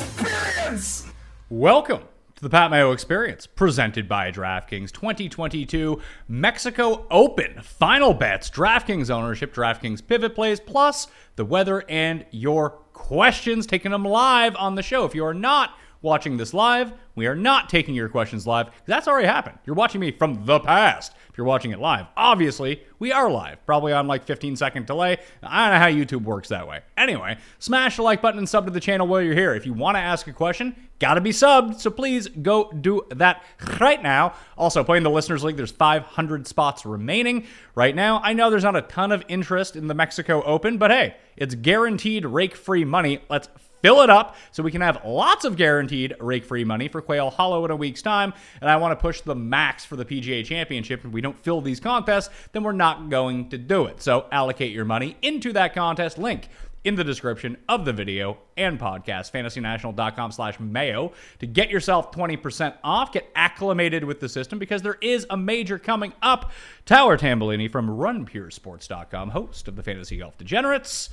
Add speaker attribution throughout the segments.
Speaker 1: Experience.
Speaker 2: Welcome to the Pat Mayo Experience, presented by DraftKings 2022 Mexico Open. Final bets, DraftKings ownership, DraftKings pivot plays, plus the weather and your questions, taking them live on the show. If you are not watching this live, we are not taking your questions live. That's already happened. You're watching me from the past. If you're watching it live, obviously we are live, probably on like 15 second delay. I don't know how YouTube works that way. Anyway, smash the like button and sub to the channel while you're here. If you want to ask a question, gotta be subbed, so please go do that right now. Also, playing the listeners league, there's 500 spots remaining right now. I know there's not a ton of interest in the Mexico Open, but hey, it's guaranteed rake free money. Let's fill it up so we can have lots of guaranteed rake free money for Quail Hollow in a week's time. And I want to push the max for the PGA Championship. If we don't fill these contests, then we're not going to do it. So allocate your money into that contest link in the description of the video and podcast fantasynational.com slash mayo to get yourself 20% off get acclimated with the system because there is a major coming up tower tambolini from runpuresports.com host of the fantasy golf degenerates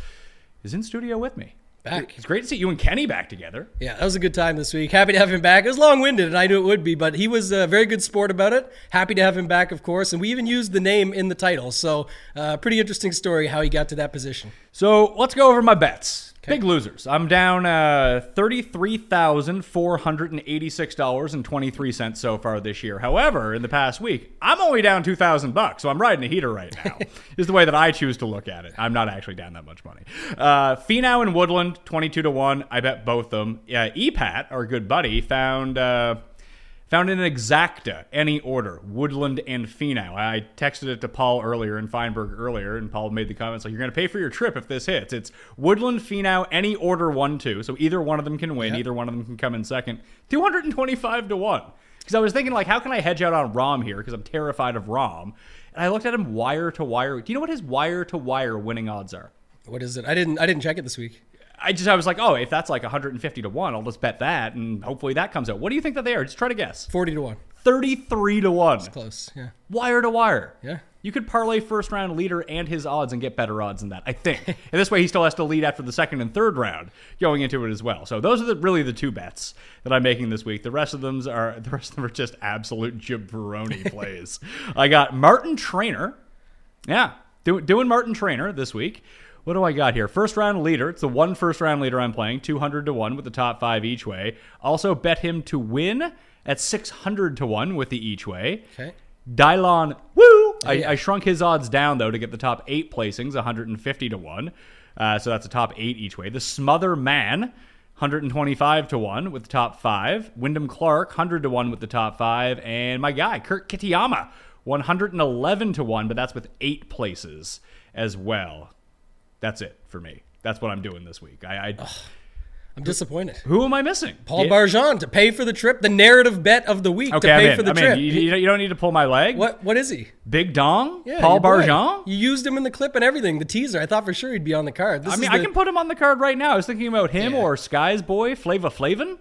Speaker 2: is in studio with me
Speaker 3: Back.
Speaker 2: it's great to see you and kenny back together
Speaker 3: Yeah, that was a good time this week. Happy to have him back. It was long winded, and I knew it would be, but he was a very good sport about it. Happy to have him back, of course, and we even used the name in the title. So, uh, pretty interesting story how he got to that position.
Speaker 2: So let's go over my bets. Big losers. I'm down uh, thirty-three thousand four hundred and eighty-six dollars and twenty-three cents so far this year. However, in the past week, I'm only down two thousand bucks, so I'm riding a heater right now. is the way that I choose to look at it. I'm not actually down that much money. Uh, Finau and Woodland, twenty-two to one. I bet both them. Yeah, Epat, our good buddy, found. Uh, Found in exacta any order, Woodland and Finau. I texted it to Paul earlier and Feinberg earlier, and Paul made the comments like, "You're going to pay for your trip if this hits." It's Woodland, Finau, any order one two, so either one of them can win, either one of them can come in second. Two hundred and twenty-five to one. Because I was thinking like, how can I hedge out on Rahm here? Because I'm terrified of Rahm. And I looked at him wire to wire. Do you know what his wire to wire winning odds are?
Speaker 3: What is it? I didn't. I didn't check it this week.
Speaker 2: I just I was like, oh, if that's like 150 to one, I'll just bet that, and hopefully that comes out. What do you think that they are? Just try to guess.
Speaker 3: Forty to one.
Speaker 2: 33 to one.
Speaker 3: Close. Yeah.
Speaker 2: wire to wire.
Speaker 3: Yeah.
Speaker 2: You could parlay first round leader and his odds and get better odds than that, I think. and this way he still has to lead after the second and third round going into it as well. So those are the, really the two bets that I'm making this week. The rest of them are the rest of them are just absolute jabroni plays. I got Martin Trainer. Yeah, do, doing Martin Trainer this week. What do I got here? First round leader. It's the one first round leader I'm playing, 200 to 1 with the top five each way. Also bet him to win at 600 to 1 with the each way.
Speaker 3: Okay.
Speaker 2: Dylan, woo! I. I shrunk his odds down though to get the top eight placings, 150 to one. Uh, so that's a top eight each way. The Smother Man, 125 to one with the top five. Wyndham Clark, 100 to one with the top five, and my guy Kurt Kitayama, 111 to 1, but that's with eight places as well. That's it for me. That's what I'm doing this week. I, I
Speaker 3: I'm disappointed.
Speaker 2: who am I missing?
Speaker 3: Paul
Speaker 2: Yeah.
Speaker 3: Barjon to pay for the trip, the narrative bet of the week
Speaker 2: Okay,
Speaker 3: to pay for the
Speaker 2: I'm
Speaker 3: trip.
Speaker 2: You, you- you don't need to pull my leg.
Speaker 3: what what is he?
Speaker 2: Big Dong?
Speaker 3: Yeah,
Speaker 2: Paul Barjon.
Speaker 3: You used him in the clip and everything, the teaser. I thought for sure he'd be on the card. This
Speaker 2: I
Speaker 3: is
Speaker 2: mean, I can put him on the card right now. I was thinking about him
Speaker 3: Yeah.
Speaker 2: or Sky's boy, Flava Flavin.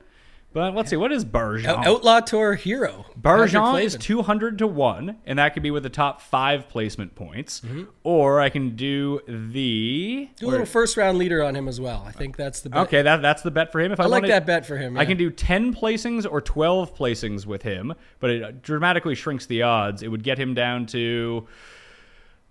Speaker 2: But let's see, what is Barjon?
Speaker 3: Out- Outlaw Tour hero. Patrick
Speaker 2: is 200 to 1, and that could be with the top five placement points.
Speaker 3: Mm-hmm.
Speaker 2: Or I can do the.
Speaker 3: Do a little first round leader on him as well. I think that's the bet.
Speaker 2: Okay, that, that's the bet for him. If I,
Speaker 3: I like
Speaker 2: wanted-
Speaker 3: that bet for him.
Speaker 2: I can do 10 placings or 12 placings with him, but it dramatically shrinks the odds. It would get him down to,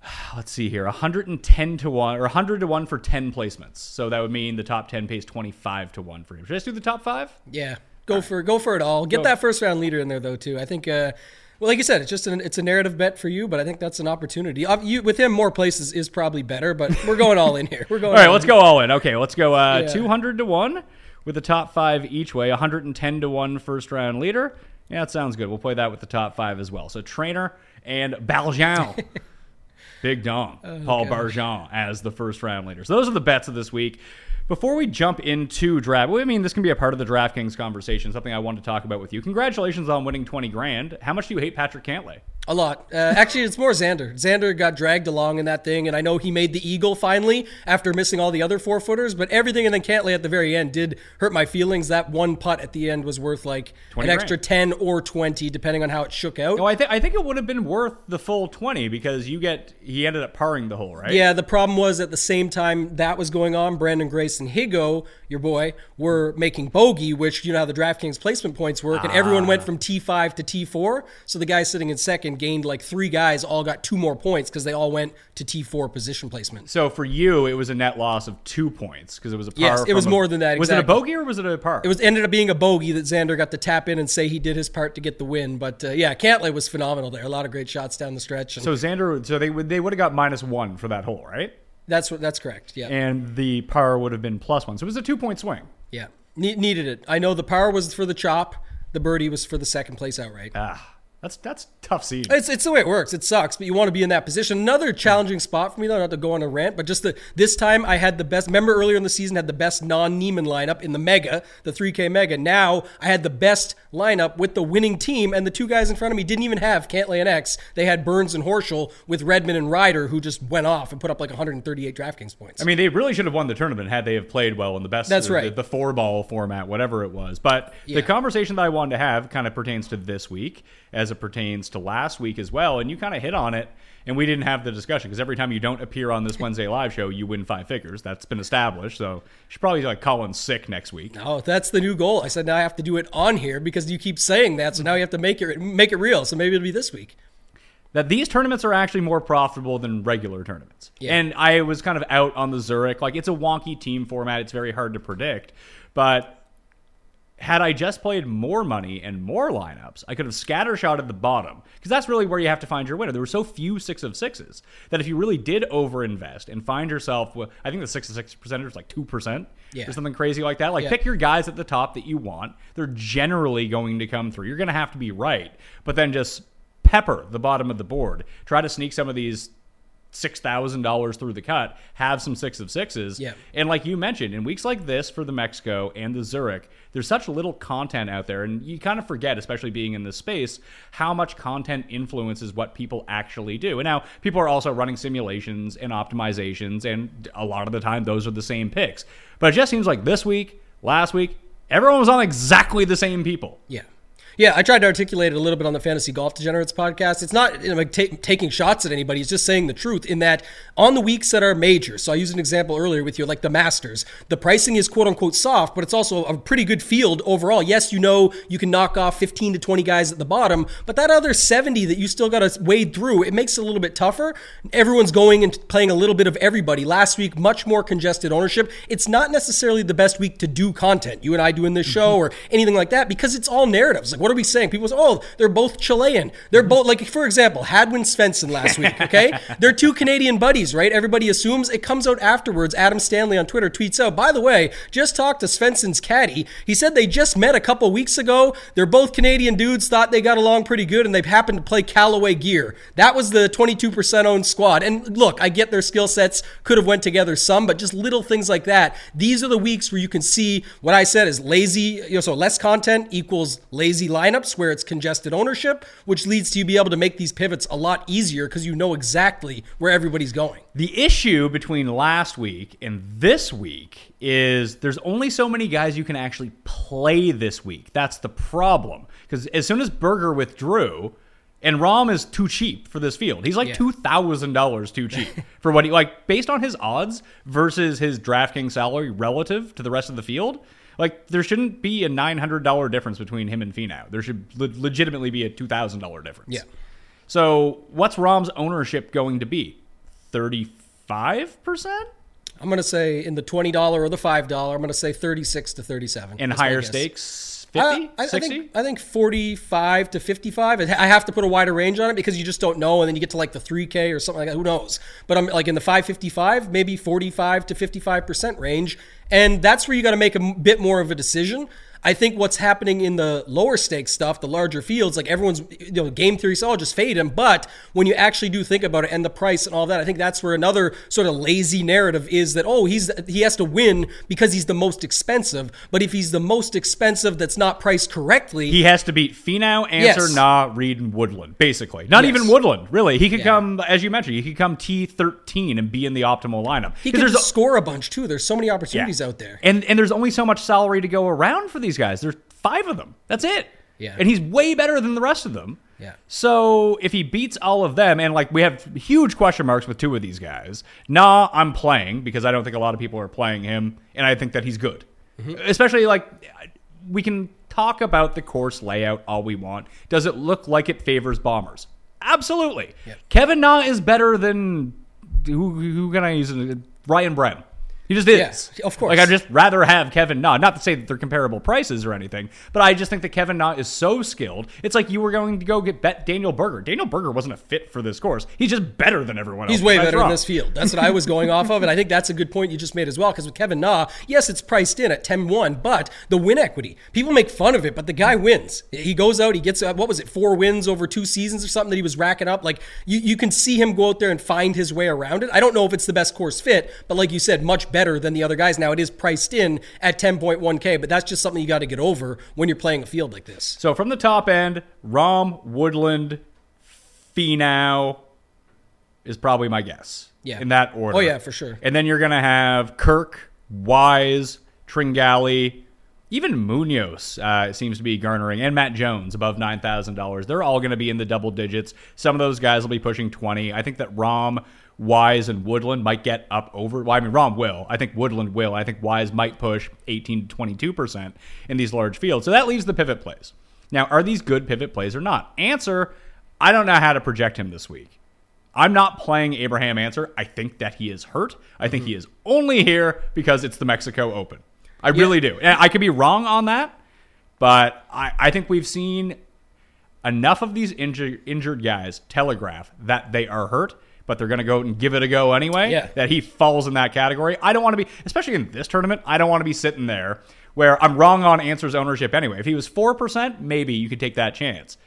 Speaker 2: let's see here, 110 to 1, or 100 to 1 for 10 placements. So that would mean the top 10 pays 25 to 1 for him. Should I just do the top five?
Speaker 3: Yeah, go for go for it all. Get
Speaker 2: Go.
Speaker 3: that first round leader in there though too. I think. Uh, well, like you said, it's just an, it's a narrative bet for you, but I think that's an opportunity. You, with him, more places is probably better, but we're going all in here. We're going.
Speaker 2: All right,
Speaker 3: all
Speaker 2: let's
Speaker 3: in.
Speaker 2: go all in. Okay, let's go uh,
Speaker 3: Yeah.
Speaker 2: 200 to 1 with the top five each way, 110 to one first round leader. Yeah, that sounds good. We'll play that with the top five as well. So trainer and Barjon. Big Dong, Paul Barjon as the first round leader. So those are the bets of this week. Before we jump into draft, well, I mean, this can be a part of the DraftKings conversation, something I want to talk about with you. Congratulations on winning 20 grand. How much do you hate Patrick Cantlay?
Speaker 3: A lot. Uh, actually, it's more Xander. Xander got dragged along in that thing, and I know he made the eagle finally after missing all the other four footers. But everything and then Cantlay at the very end did hurt my feelings. That one putt at the end was worth like
Speaker 2: 20
Speaker 3: an
Speaker 2: grand.
Speaker 3: extra ten or twenty, depending on how it shook out.
Speaker 2: No, I, th- I think it would have been worth the full 20 because you get, he ended up parring the hole, right?
Speaker 3: Yeah, the problem was at the same time that was going on, Branden Grace and Higgo, your boy, were making bogey, which you know how the DraftKings placement points work, and everyone went from T5 to T4. So the guy sitting in second gained like three guys, all got two more points because they all went to T4 position placement.
Speaker 2: So for you, it was a net loss of two points because it was a par.
Speaker 3: Yes, it was
Speaker 2: a-
Speaker 3: more than that,
Speaker 2: Was it a bogey or was it a par?
Speaker 3: It was ended up being a bogey that Xander got to tap in and say he did his part to get the win. But uh, yeah, Cantlay was phenomenal there. A lot of great shots down the stretch. And
Speaker 2: So Xander, so they would they would have got minus one for that hole, right?
Speaker 3: that's what that's correct. Yeah.
Speaker 2: And the par would have been plus one. So it was a two point swing.
Speaker 3: Yeah, ne- needed it. I know the power was for the chop. The birdie was for the second place outright.
Speaker 2: Ah, that's that's tough seed.
Speaker 3: It's, it's the way it works. It sucks, but you want to be in that position. Another challenging spot for me, though, not to go on a rant, but just the this time I had the best. Remember earlier in the season, had the best non Niemann lineup in the Mega, the 3K Mega. Now I had the best lineup with the winning team, and the two guys in front of me didn't even have Cantlay and X. They had Burns and Horschel with Redman and Ryder, who just went off and put up like 138 DraftKings points.
Speaker 2: I mean, they really should have won the tournament had they have played well in the best.
Speaker 3: That's uh,
Speaker 2: the,
Speaker 3: right.
Speaker 2: The, four ball format, whatever it was. But
Speaker 3: Yeah.
Speaker 2: the conversation that I wanted to have kind of pertains to this week, as it pertains to last week as well. And you kind of hit on it, and we didn't have the discussion because every time you don't appear on this Wednesday live show, you win five figures. That's been established. So you should probably like call in sick next week.
Speaker 3: Oh, that's the new goal. I said now I have to do it on here because you keep saying that, so now you have to make it make it real. So maybe it'll be this week.
Speaker 2: that these tournaments are actually more profitable than regular tournaments.
Speaker 3: Yeah.
Speaker 2: And I was kind of out on the Zurich. Like, it's a wonky team format. It's very hard to predict. But had I just played more money and more lineups, I could have scattershot at the bottom because that's really where you have to find your winner. There were so few six of sixes that if you really did overinvest and find yourself, with, I think the six of six percentage is like two percent
Speaker 3: Yeah.
Speaker 2: or something crazy like that. Like
Speaker 3: Yeah.
Speaker 2: pick your guys at the top that you want. They're generally going to come through. You're going to have to be right, but then just pepper the bottom of the board. Try to sneak some of these six thousand dollars through the cut. Have some six of sixes.
Speaker 3: Yeah.
Speaker 2: And like you mentioned, in weeks like this for the Mexico and the Zurich, there's such little content out there, and you kind of forget, especially being in this space, how much content influences what people actually do. And now people are also running simulations and optimizations, and a lot of the time those are the same picks. But it just seems like this week, last week, everyone was on exactly the same people.
Speaker 3: Yeah. Yeah, I tried to articulate it a little bit on the Fantasy Golf Degenerates podcast. It's not you know, like ta- taking shots at anybody. It's just saying the truth in that on the weeks that are major. So I used an example earlier with you, like the Masters. The pricing is quote unquote soft, but it's also a pretty good field overall. Yes, you know you can knock off 15 to 20 guys at the bottom, but that other 70 that you still got to wade through, it makes it a little bit tougher. Everyone's going and playing a little bit of everybody. Last week, much more congested ownership. It's not necessarily the best week to do content. You and I doing this show mm-hmm. or anything like that because it's all narratives. Like What are we saying? People say, oh, they're both Chilean. They're both, like, for example, Hadwin Svensson last week, okay? they're two Canadian buddies, right? Everybody assumes it comes out afterwards. Adam Stanley on Twitter tweets out, by the way, just talked to Svensson's caddy. He said they just met a couple weeks ago. They're both Canadian dudes, thought they got along pretty good, and they've happened to play Callaway gear. That was the 22% owned squad. And look, I get their skill sets could have went together some, but just little things like that. These are the weeks where you can see what I said is lazy, you know, so less content equals lazy lineups where it's congested ownership, which leads to you be able to make these pivots a lot easier because you know exactly where everybody's going.
Speaker 2: The issue between last week and this week is there's only so many guys you can actually play this week. That's the problem. Because as soon as Berger withdrew, and Rahm is too cheap for this field. He's like
Speaker 3: Yeah.
Speaker 2: two thousand dollars too cheap for what he like based on his odds versus his DraftKings salary relative to the rest of the field. Like there shouldn't be a nine hundred dollar difference between him and Finau. There should le- legitimately be a two thousand dollar difference.
Speaker 3: Yeah.
Speaker 2: So what's Rahm's ownership going to be? Thirty five percent
Speaker 3: I'm going to say in the $20 or the $5, I'm going to say 36 to 37.
Speaker 2: and higher stakes.
Speaker 3: Uh, I, I think I think 45 to 55. I have to put a wider range on it because you just don't know, and then you get to like the 3K or something like that. Who knows? But I'm like in the 555, maybe 45 to 55 percent range, and that's where you got to make a bit more of a decision. I think what's happening in the lower stakes stuff, the larger fields, like everyone's, you know, game theory, so I'll just fade him. But when you actually do think about it and the price and all that, I think that's where another sort of lazy narrative is that, oh, he's he has to win because he's the most expensive. But if he's the most expensive that's not priced correctly,
Speaker 2: He has to beat Finau, Ancer,
Speaker 3: Yes.
Speaker 2: Na, Reed, and Woodland, basically. Not
Speaker 3: Yes.
Speaker 2: even Woodland, really. He could
Speaker 3: Yeah.
Speaker 2: come, as you mentioned, he could come T13 and be in the optimal lineup.
Speaker 3: He can
Speaker 2: there's-
Speaker 3: score a bunch too. There's so many
Speaker 2: yeah.
Speaker 3: opportunities out there.
Speaker 2: And, and there's only so much salary to go around for these guys. There's five of them. That's it.
Speaker 3: Yeah.
Speaker 2: And he's way better than the rest of them.
Speaker 3: Yeah.
Speaker 2: So if he beats all of them, and like we have huge question marks with two of these guys, nah, I'm playing because I don't think a lot of people are playing him, and I think that he's good. Mm-hmm. Especially like we can talk about the course layout all we want. Does it look like it favors bombers? Absolutely. Kevin Na is better than who? Who can I use? Ryan Brehm. He just is.
Speaker 3: Yeah, of course.
Speaker 2: Like I'd just rather have Kevin Na. Not to say that they're comparable prices or anything, but I just think that Kevin Na is so skilled. It's like you were going to go get bet Daniel Berger. Daniel Berger wasn't a fit for this course. He's just better than everyone else.
Speaker 3: He's way better
Speaker 2: wrong.
Speaker 3: in this field. That's what I was going off of. And I think that's a good point you just made as well. Because with Kevin Na, yes, it's priced in at 10 1, but the win equity, people make fun of it, but the guy wins. He goes out, he gets, uh, what was it, four wins over two seasons or something that he was racking up. Like, you, you can see him go out there and find his way around it. I don't know if it's the best course fit, but like you said, much better than the other guys. Now, it is priced in at 10.1K, but that's just something you got to get over when you're playing a field like this.
Speaker 2: So from the top end, Rahm, Woodland, Finau is probably my guess.
Speaker 3: Yeah.
Speaker 2: In that order.
Speaker 3: Oh, yeah, for sure.
Speaker 2: And then you're going to have Kirk, Wise, Tringali, even Munoz uh, seems to be garnering, and Matt Jones above $9,000. They're all going to be in the double digits. Some of those guys will be pushing 20. I think that Rahm, Wise, and Woodland might get up over. Well, I mean, Rahm will. I think Woodland will. I think Wise might push 18 to 22% in these large fields. So that leaves the pivot plays. Now, are these good pivot plays or not? Ancer I don't know how to project him this week. I'm not playing Abraham Ancer. I think that he is hurt. I think mm-hmm. he is only here because it's the Mexico Open. I really do. And I could be wrong on that, but I, I think we've seen enough of these injured injured guys telegraph that they are hurt, but they're going to go and give it a go anyway.
Speaker 3: Yeah.
Speaker 2: That he falls in that category. I don't want to be, especially in this tournament, I don't want to be sitting there where I'm wrong on Ancer's ownership anyway. If he was 4%, maybe you could take that chance.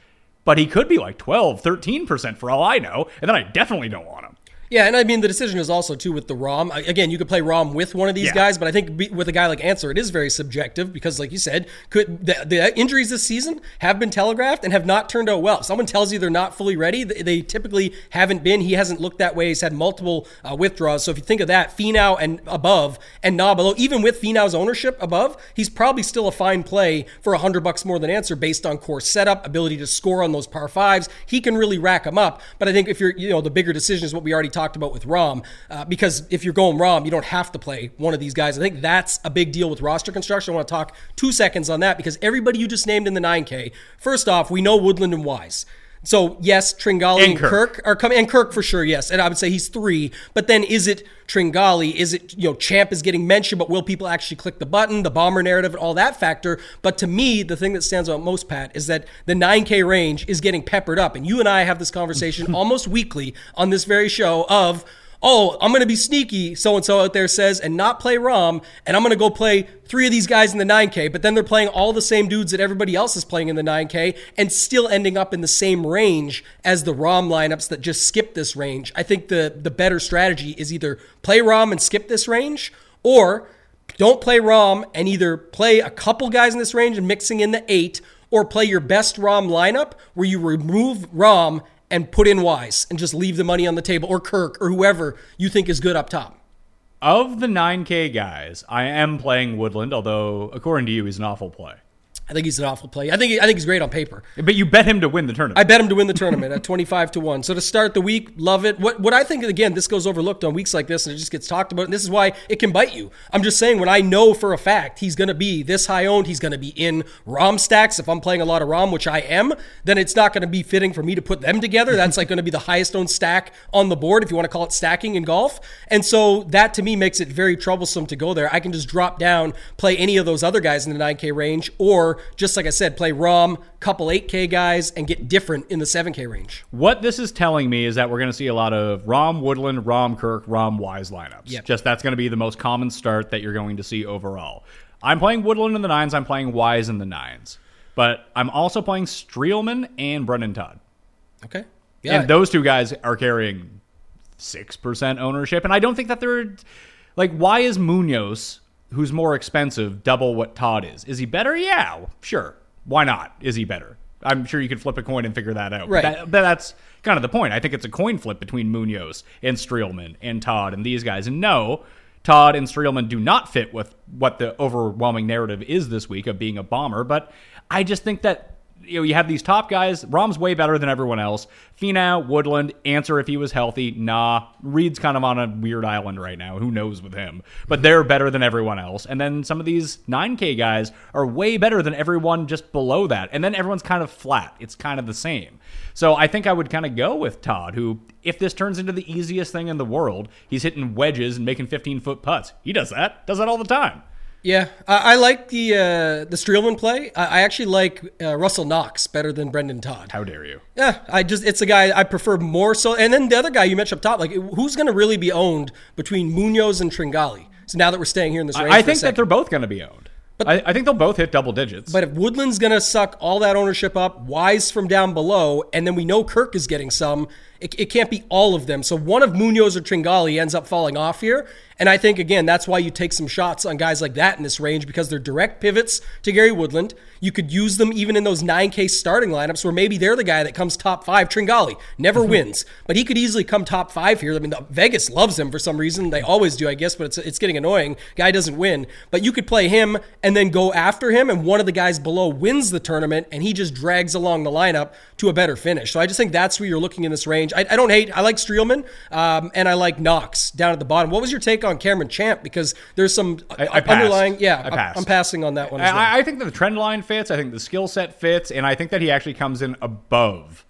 Speaker 2: But he could be like 12, 13% for all I know, and then I definitely don't want him.
Speaker 3: Yeah, and I mean the decision is also too with the Rahm. Again, you could play Rahm with one of these
Speaker 2: Yeah.
Speaker 3: guys, but I think be- with a guy like Ancer, it is very subjective because, like you said, could the, the injuries this season have been telegraphed and have not turned out well. If someone tells you they're not fully ready, they, they typically haven't been. He hasn't looked that way. He's had multiple uh, withdrawals. So if you think of that, Finau and above, and Na below, even with Finau's ownership above, he's probably still a fine play for a hundred bucks more than Ancer based on course setup, ability to score on those par fives. He can really rack them up. But I think if you're, you know, the bigger decision is what we already talked about with Rahm, uh, because if you're going Rahm, you don't have to play one of these guys. I think that's a big deal with roster construction. I want to talk two seconds on that because everybody you just named in the 9K, first off, we know Woodland and Wise. So yes, Tringali and,
Speaker 2: And
Speaker 3: Kirk.
Speaker 2: Kirk.
Speaker 3: are coming, and Kirk for sure, yes. And I would say he's three. But then is it Tringali? Is it you know Champ is getting mentioned, but will people actually click the button? The bomber narrative and all that factor. But to me, the thing that stands out most, Pat, is that the 9K range is getting peppered up, and you and I have this conversation almost weekly on this very show of oh, I'm going to be sneaky, so and so out there says, and not play Rahm, and I'm going to go play three of these guys in the 9K, but then they're playing all the same dudes that everybody else is playing in the 9K and still ending up in the same range as the Rahm lineups that just skip this range. I think the, the better strategy is either play Rahm and skip this range, or don't play Rahm and either play a couple guys in this range and mixing in the eight, or play your best Rahm lineup where you remove Rahm and put in Wise and just leave the money on the table, or Kirk, or whoever you think is good up top.
Speaker 2: Of the 9K guys, I am playing Woodland, although according to you, he's an awful play.
Speaker 3: I think he's an awful play. I think I think he's great on paper.
Speaker 2: But you bet him to win the tournament.
Speaker 3: I bet him to win the tournament at 25 to 1. So to start the week, love it. What what I think again, this goes overlooked on weeks like this and it just gets talked about and this is why it can bite you. I'm just saying when I know for a fact he's going to be this high owned, he's going to be in Rahm stacks if I'm playing a lot of Rahm, which I am, then it's not going to be fitting for me to put them together. That's like going to be the highest owned stack on the board if you want to call it stacking in golf. And so that to me makes it very troublesome to go there. I can just drop down, play any of those other guys in the 9K range or just like I said, play Rahm, couple 8K guys, and get different in the 7K range.
Speaker 2: What this is telling me is that we're going to see a lot of Rahm Woodland, Rahm Kirk, Rahm Wise lineups.
Speaker 3: Yep.
Speaker 2: Just that's going to be the most common start that you're going to see overall. I'm playing Woodland in the nines. I'm playing Wise in the nines, but I'm also playing Streelman and Brendan Todd.
Speaker 3: Okay. Yeah.
Speaker 2: And those two guys are carrying six percent ownership, and I don't think that they're like why is Munoz, who's more expensive, double what Todd is? Is he better? Yeah, sure. Why not? Is he better? I'm sure you could flip a coin and figure that out.
Speaker 3: Right.
Speaker 2: But, that- that's kind of the point. I think it's a coin flip between Munoz and Streelman and Todd and these guys. And no, Todd and Streelman do not fit with what the overwhelming narrative is this week of being a bomber. But I just think that you know you have these top guys. Rahm's way better than everyone else. Finau, Woodland, Ancer if he was healthy. Na, Reed's kind of on a weird island right now. Who knows with him? But they're better than everyone else. And then some of these 9K guys are way better than everyone just below that. And then everyone's kind of flat. It's kind of the same. So I think I would kind of go with Todd, who, if this turns into the easiest thing in the world, he's hitting wedges and making 15 foot putts. He does that. Does that all the time.
Speaker 3: Yeah, I, I like the uh, the Streelman play. I, I actually like uh, Russell Knox better than Brendan Todd.
Speaker 2: How dare you?
Speaker 3: Yeah, I just it's a guy I prefer more so. And then the other guy you mentioned up top, like who's going to really be owned between Munoz and Tringali? So now that we're staying here in this range,
Speaker 2: I, I think that they're both going to be owned. But I, I think they'll both hit double digits.
Speaker 3: But if Woodland's going to suck all that ownership up, Wise from down below, and then we know Kirk is getting some, it, it can't be all of them. So one of Munoz or Tringali ends up falling off here. And I think, again, that's why you take some shots on guys like that in this range because they're direct pivots to Gary Woodland. You could use them even in those 9K starting lineups where maybe they're the guy that comes top five. Tringali never wins, but he could easily come top five here. I mean, the, Vegas loves him for some reason. They always do, I guess, but it's, it's getting annoying. Guy doesn't win. But you could play him and then go after him, and one of the guys below wins the tournament, and he just drags along the lineup to a better finish. So I just think that's where you're looking in this range. I, I don't hate, I like Streelman, um, and I like Knox down at the bottom. What was your take on Cameron Champ? Because there's some
Speaker 2: I- I
Speaker 3: underlying, yeah,
Speaker 2: I
Speaker 3: I'm- I'm passing on that one as well.
Speaker 2: I, I think that the trend line fits. I think the skill set fits, and I think that he actually comes in above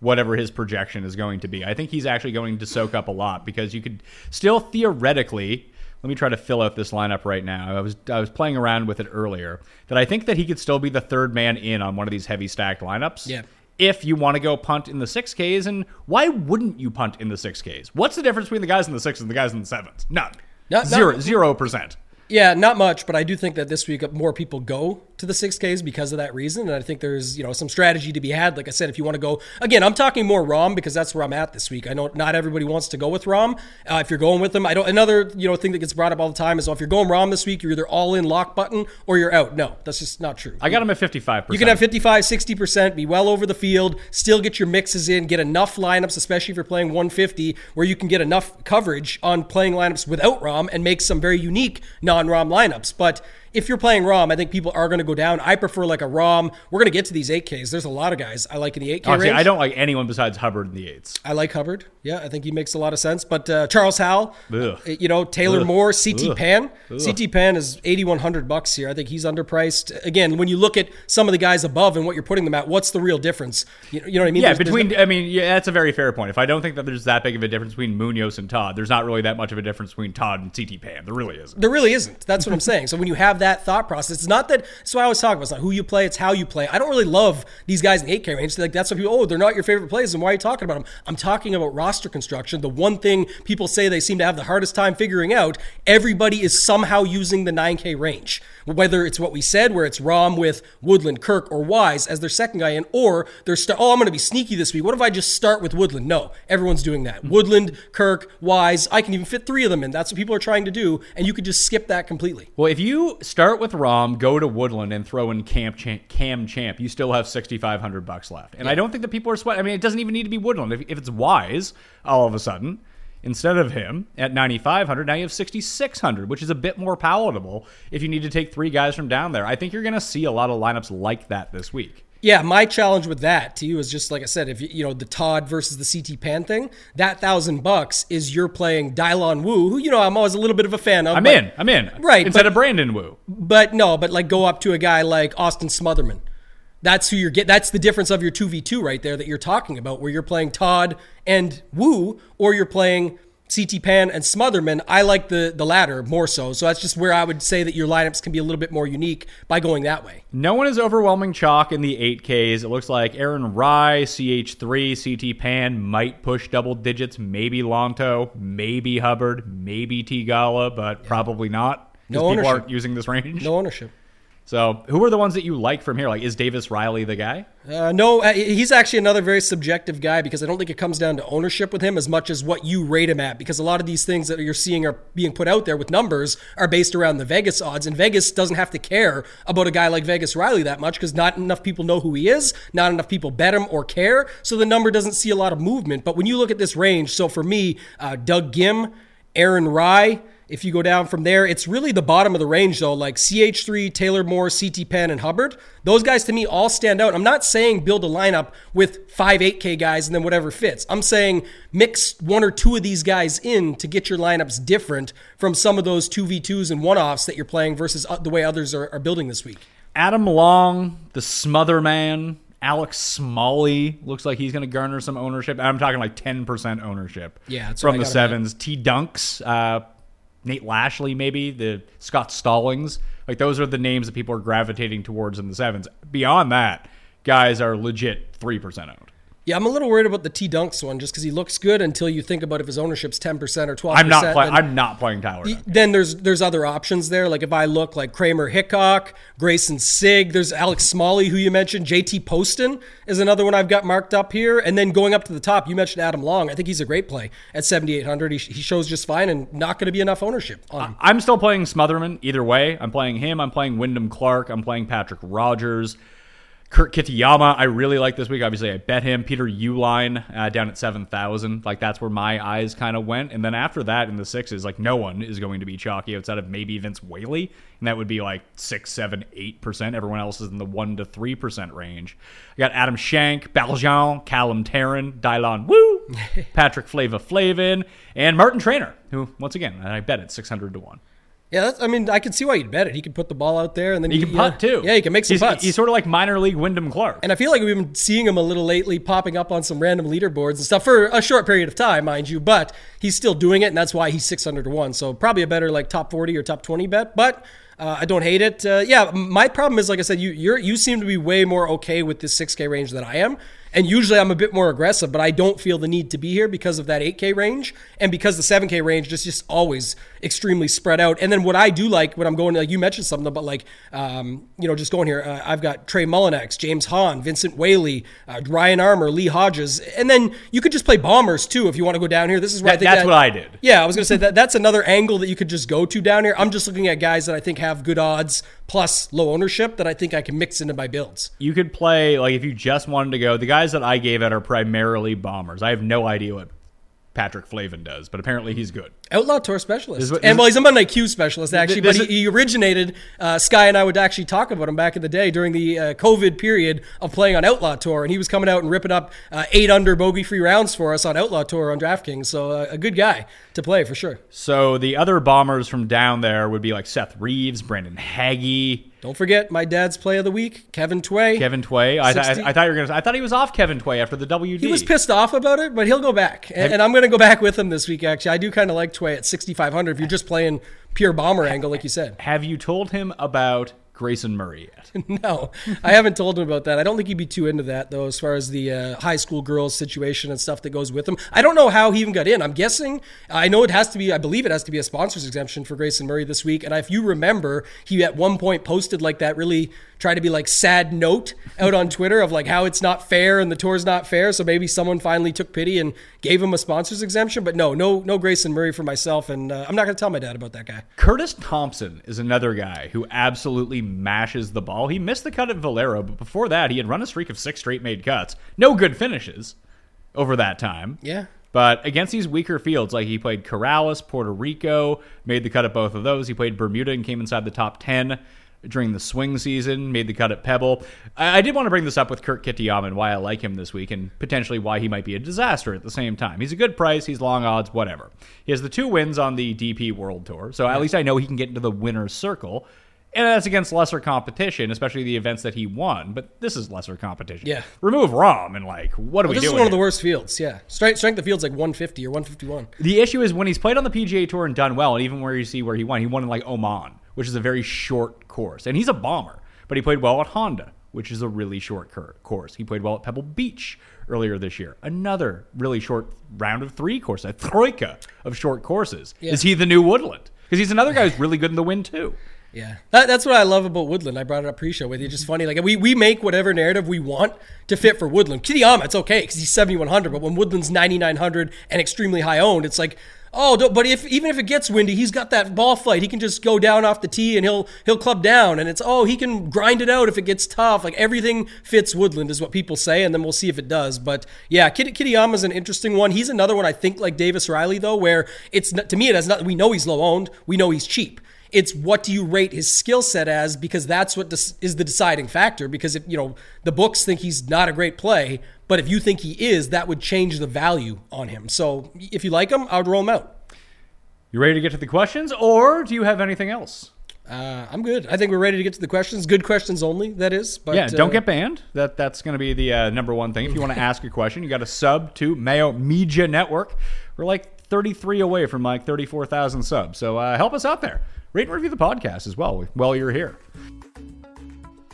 Speaker 2: whatever his projection is going to be. I think he's actually going to soak up a lot because you could still theoretically. Let me try to fill out this lineup right now. I was I was playing around with it earlier. That I think that he could still be the third man in on one of these heavy stacked lineups.
Speaker 3: Yeah.
Speaker 2: If you want to go punt in the six Ks, and why wouldn't you punt in the six Ks? What's the difference between the guys in the sixes and the guys in the sevens? None.
Speaker 3: Not-
Speaker 2: Zero. Zero percent.
Speaker 3: Yeah, not much, but I do think that this week more people go to the 6Ks because of that reason. And I think there's, you know, some strategy to be had. Like I said, if you want to go, again, I'm talking more Rahm because that's where I'm at this week. I know not everybody wants to go with Rahm. Uh, if you're going with them, I don't, another, you know, thing that gets brought up all the time is, well, if you're going Rahm this week, you're either all in lock button or you're out. No, that's just not true.
Speaker 2: I got him at fifty five percent.
Speaker 3: You can have 55, 60%, be well over the field, still get your mixes in, get enough lineups, especially if you're playing 150, where you can get enough coverage on playing lineups without Rahm and make some very unique non Rahm lineups. But if you're playing Rahm, I think people are going to go down. I prefer like a Rahm. We're going to get to these 8Ks. There's a lot of guys I like in the 8K
Speaker 2: Honestly,
Speaker 3: range.
Speaker 2: I don't like anyone besides Hubbard in the eights.
Speaker 3: I like Hubbard. Yeah, I think he makes a lot of sense. But uh, Charles Howell, uh, you know, Taylor
Speaker 2: Ugh.
Speaker 3: Moore, CT
Speaker 2: Ugh.
Speaker 3: Pan. CT Pan is 8100 bucks here. I think he's underpriced. Again, when you look at some of the guys above and what you're putting them at, what's the real difference? You, you know what I mean?
Speaker 2: Yeah,
Speaker 3: There's- there's
Speaker 2: between
Speaker 3: no-
Speaker 2: I mean, yeah, that's a very fair point. If I don't think that there's that big of a difference between Munoz and Todd, there's not really that much of a difference between Todd and CT Pan. There really isn't.
Speaker 3: There really isn't. That's what I'm saying. So when you have that thought process, it's not that. That's why I always talk about. It's not who you play. It's how you play. I don't really love these guys in the 8K range. Like that's what people. Oh, they're not your favorite plays. And why are you talking about them? I'm talking about roster construction. The one thing people say they seem to have the hardest time figuring out. Everybody is somehow using the 9K range. Whether it's what we said, where it's Rahm with Woodland, Kirk, or Wise as their second guy in, or they're st- oh, I'm going to be sneaky this week. What if I just start with Woodland? No, everyone's doing that. Woodland, Kirk, Wise. I can even fit three of them in. That's what people are trying to do, and you could just skip that completely.
Speaker 2: Well, if you start with Rahm, go to Woodland, and throw in Camp Champ, Cam Champ, you still have 6,500 bucks left. And I don't think that people are sweating. I mean, it doesn't even need to be Woodland. If, if it's Wise, all of a sudden, instead of him at 9,500, now you have 6,600, which is a bit more palatable if you need to take three guys from down there. I think you're going to see a lot of lineups like that this week.
Speaker 3: Yeah, my challenge with that to you is just like I said, if you, you know the Todd versus the CT Pan thing, that thousand bucks is you're playing Dylan Wu, who you know I'm always a little bit of a fan of.
Speaker 2: I'm
Speaker 3: but-
Speaker 2: in. I'm in.
Speaker 3: Right,
Speaker 2: Instead
Speaker 3: but-
Speaker 2: of Brandon Wu.
Speaker 3: But no, but like go up to a guy like Austin Smotherman. That's who you're get. That's the difference of your two v two right there that you're talking about, where you're playing Todd and Wu, or you're playing CT Pan and Smotherman. I like the the latter more so. So that's just where I would say that your lineups can be a little bit more unique by going that way.
Speaker 2: No one is overwhelming chalk in the 8Ks. It looks like Aaron Rai, CH3, CT Pan might push double digits. Maybe Lanto, maybe Hubbard, maybe Theegala, but probably not.
Speaker 3: No
Speaker 2: because people
Speaker 3: ownership.
Speaker 2: aren't using this range.
Speaker 3: No ownership.
Speaker 2: So, who are the ones that you like from here? Like, is Davis Riley the guy?
Speaker 3: Uh, no, uh, he's actually another very subjective guy because I don't think it comes down to ownership with him as much as what you rate him at. Because a lot of these things that you're seeing are being put out there with numbers are based around the Vegas odds, and Vegas doesn't have to care about a guy like Vegas Riley that much because not enough people know who he is, not enough people bet him or care, so the number doesn't see a lot of movement. But when you look at this range, so for me, uh, Doug Ghim, Aaron Rai. If you go down from there, it's really the bottom of the range though, like CH3, Taylor Moore, CT Pan, and Hubbard. Those guys to me all stand out. I'm not saying build a lineup with five 8K guys and then whatever fits. I'm saying mix one or two of these guys in to get your lineups different from some of those 2v2s and one offs that you're playing versus uh, the way others are, are building this week.
Speaker 2: Adam Long, the Smother Man, Alex Smalley looks like he's going to garner some ownership. I'm talking like 10% ownership.
Speaker 3: Yeah,
Speaker 2: from the
Speaker 3: got him at.
Speaker 2: sevens. T Dunks, uh, Nate Lashley, maybe the Scott Stallings. Like those are the names that people are gravitating towards in the sevens. Beyond that, guys are legit three percent owned.
Speaker 3: Yeah, I'm a little worried about the T Dunks one just because he looks good until you think about if his ownership's 10% or 12%.
Speaker 2: I'm not playing. I'm not playing Tyler.
Speaker 3: Then there's there's other options there. Like if I look like Kramer Hickok, Greyson Sigg, there's Alex Smalley who you mentioned, JT Poston is another one I've got marked up here. And then going up to the top, you mentioned Adam Long. I think he's a great play at 7,800. He, he shows just fine and not going to be enough ownership on him.
Speaker 2: I'm still playing Smotherman either way. I'm playing him. I'm playing Wyndham Clark. I'm playing Patrick Rodgers. Kurt Kitayama, I really like this week. Obviously, I bet him. Peter Uihlein uh, down at 7,000. Like, that's where my eyes kind of went. And then after that, in the sixes, like, no one is going to be chalky outside of maybe Vince Whaley. And that would be like 6, 7, 8%. Everyone else is in the 1% to 3% range. I got Adam Schenk, Barjon, Callum Tarren, Dylan Wu, Patrick Flava Flavin, and Martin Trainer, who, once again, I bet at 600 to 1.
Speaker 3: Yeah, that's, I mean, I can see why you'd bet it. He could put the ball out there and then
Speaker 2: He
Speaker 3: you
Speaker 2: can
Speaker 3: know-
Speaker 2: putt too.
Speaker 3: Yeah, he can make some
Speaker 2: he's,
Speaker 3: putts.
Speaker 2: He's sort of like minor league Wyndham Clark.
Speaker 3: And I feel like we've been seeing him a little lately popping up on some random leaderboards and stuff for a short period of time, mind you, but he's still doing it, and that's why he's 600 to 1. So probably a better like top 40 or top 20 bet, but uh, I don't hate it. Uh, yeah, my problem is, like I said, you you're, you seem to be way more okay with this 6K range than I am. And usually I'm a bit more aggressive, but I don't feel the need to be here because of that 8K range and because the 7K range is just always extremely spread out. And then what I do like when I'm going, like you mentioned something about like, um, you know, just going here, uh, I've got Trey Mullinax, James Hahn, Vincent Whaley, uh, Ryan Armour, Lee Hodges. And then you could just play Bombers too if you want to go down here. This is where I think
Speaker 2: that's
Speaker 3: that-
Speaker 2: what I did.
Speaker 3: Yeah, I was going to say that that's another angle that you could just go to down here. I'm just looking at guys that I think have good odds plus low ownership that I think I can mix into my builds.
Speaker 2: you could play like if you just wanted to go. The guys that I gave out are primarily bombers. I have no idea what Patrick Flavin does, but apparently he's good.
Speaker 3: Outlaw Tour specialist.
Speaker 2: This is what-
Speaker 3: and well, he's a Monday Q specialist, actually, but he, he originated, uh, Sky and I would actually talk about him back in the day during the uh, COVID period of playing on Outlaw Tour. And he was coming out and ripping up uh, eight under bogey free rounds for us on Outlaw Tour on DraftKings. So uh, a good guy to play for sure.
Speaker 2: So the other bombers from down there would be like Seth Reeves, Brandon Hagy,
Speaker 3: Don't forget my dad's play of the week, Kevin Tway.
Speaker 2: Kevin Tway. I, th-
Speaker 3: 60.
Speaker 2: I, I thought you were gonna. I thought he was off Kevin Tway after the WD.
Speaker 3: He was pissed off about it, but he'll go back. And, and I'm going to go back with him this week, actually. I do kind of like Tway at 6,500 if you're just playing pure bomber angle, like you said.
Speaker 2: Have you told him about Grayson Murray yet?
Speaker 3: No, I haven't told him about that. I don't think he'd be too into that, though, as far as the uh, high school girls situation and stuff that goes with him. I don't know how he even got in. I'm guessing, I know it has to be, I believe it has to be a sponsor's exemption for Grayson Murray this week. And if you remember, he at one point posted like that really try to be like sad note out on Twitter of like how it's not fair and the tour's not fair. So maybe someone finally took pity and gave him a sponsor's exemption. But no, no, no Grayson Murray for myself. And uh, I'm not going to tell my dad about that guy.
Speaker 2: Curtis Thompson is another guy who absolutely mashes the ball. He missed the cut at Valero, but before that, he had run a streak of six straight made cuts. No good finishes over that time.
Speaker 3: Yeah.
Speaker 2: But against these weaker fields, like he played Corales, Puerto Rico, made the cut at both of those. He played Bermuda and came inside the top 10 during the swing season, made the cut at Pebble. I, I did want to bring this up with Kurt Kitayama and why I like him this week and potentially why he might be a disaster at the same time. He's a good price, he's long odds, whatever. He has the two wins on the DP World Tour, so at least I know he can get into the winner's circle. And that's against lesser competition, especially the events that he won. But this is lesser competition.
Speaker 3: Yeah.
Speaker 2: Remove Rahm and like, what are we
Speaker 3: This is
Speaker 2: doing?
Speaker 3: one of the worst fields. Yeah. Strength, strength of field's like 150 or 151.
Speaker 2: The issue is when he's played on the PGA Tour and done well, and even where you see where he won, he won in like Oman, which is a very short course, and he's a bomber. But he played well at Honda, which is a really short cur- course. He played well at Pebble Beach earlier this year, another really short round of three course, a troika of short courses. Is he the new Woodland? Because he's another guy who's really good in the wind too.
Speaker 3: Yeah, that, that's what I love about Woodland. I brought it up pre-show with you. Just funny, like we, we make whatever narrative we want to fit for Woodland. Kitayama, it's okay because he's seventy one hundred, but when Woodland's ninety nine hundred and extremely high owned, it's like, oh, but if even if it gets windy, he's got that ball flight. He can just go down off the tee and he'll he'll club down, and it's oh, he can grind it out if it gets tough. Like everything fits Woodland is what people say, and then we'll see if it does. But yeah, Kit- Kitayama's an interesting one. He's another one I think like Davis Riley though, where it's to me it has not. We know he's low owned. We know he's cheap it's what do you rate his skill set as because that's what is the deciding factor because if you know the books think he's not a great play but if you think he is that would change the value on him so if you like him i would roll him out
Speaker 2: You ready to get to the questions, or do you have anything else?
Speaker 3: uh, i'm good i think we're ready to get to the questions good questions only that is but
Speaker 2: yeah, don't
Speaker 3: uh,
Speaker 2: get banned. That that's going to be the uh, number one thing. If you want to ask a question, you got to sub to Mayo Media Network. We're like 33 away from like 34,000 subs, so uh, help us out there. Rate and review the podcast as well while you're here.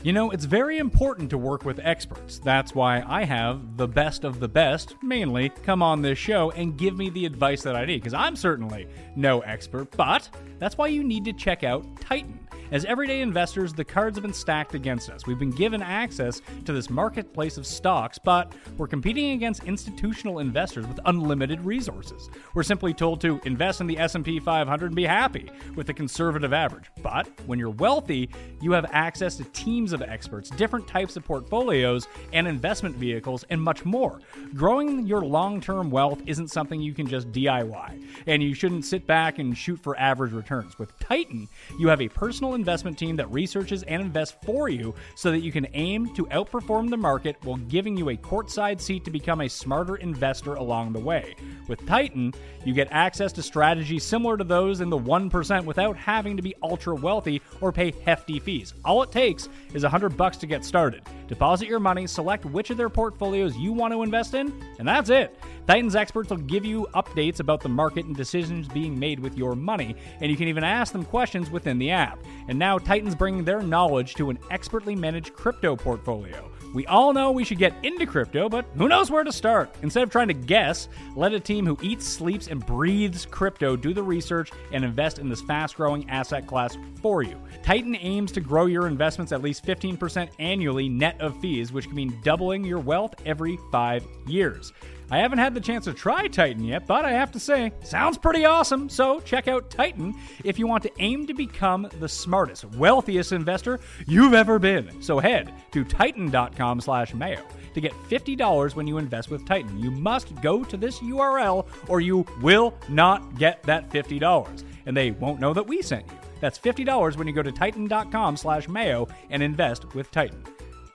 Speaker 2: You know, it's very important to work with experts. That's why I have the best of the best, mainly, come on this show and give me the advice that I need, because I'm certainly no expert, but that's why you need to check out Titan. As everyday investors, the cards have been stacked against us. We've been given access to this marketplace of stocks, but we're competing against institutional investors with unlimited resources. We're simply told to invest in the S&P 500 and be happy with the conservative average. But when you're wealthy, you have access to teams of experts, different types of portfolios and investment vehicles, and much more. Growing your long-term wealth isn't something you can just DIY, and you shouldn't sit back and shoot for average returns. With Titan, you have a personal investment team that researches and invests for you so that you can aim to outperform the market while giving you a courtside seat to become a smarter investor along the way. With Titan, you get access to strategies similar to those in the 1% without having to be ultra wealthy or pay hefty fees. All it takes is 100 bucks to get started. Deposit your money, select which of their portfolios you want to invest in, and that's it. Titan's experts will give you updates about the market and decisions being made with your money, and you can even ask them questions within the app. And now Titan's bringing their knowledge to an expertly managed crypto portfolio. We all know we should get into crypto, but who knows where to start? Instead of trying to guess, let a team who eats, sleeps, and breathes crypto do the research and invest in this fast growing asset class for you. Titan aims to grow your investments at least 15% annually net of fees, which can mean doubling your wealth every five years. I haven't had the chance to try Titan yet, but I have to say, sounds pretty awesome. So check out Titan if you want to aim to become the smartest, wealthiest investor you've ever been. So head to titan.com slash mayo to get $50 when you invest with Titan. You must go to this URL or you will not get that $50. And they won't know that we sent you. That's $50 when you go to titan.com slash mayo and invest with Titan.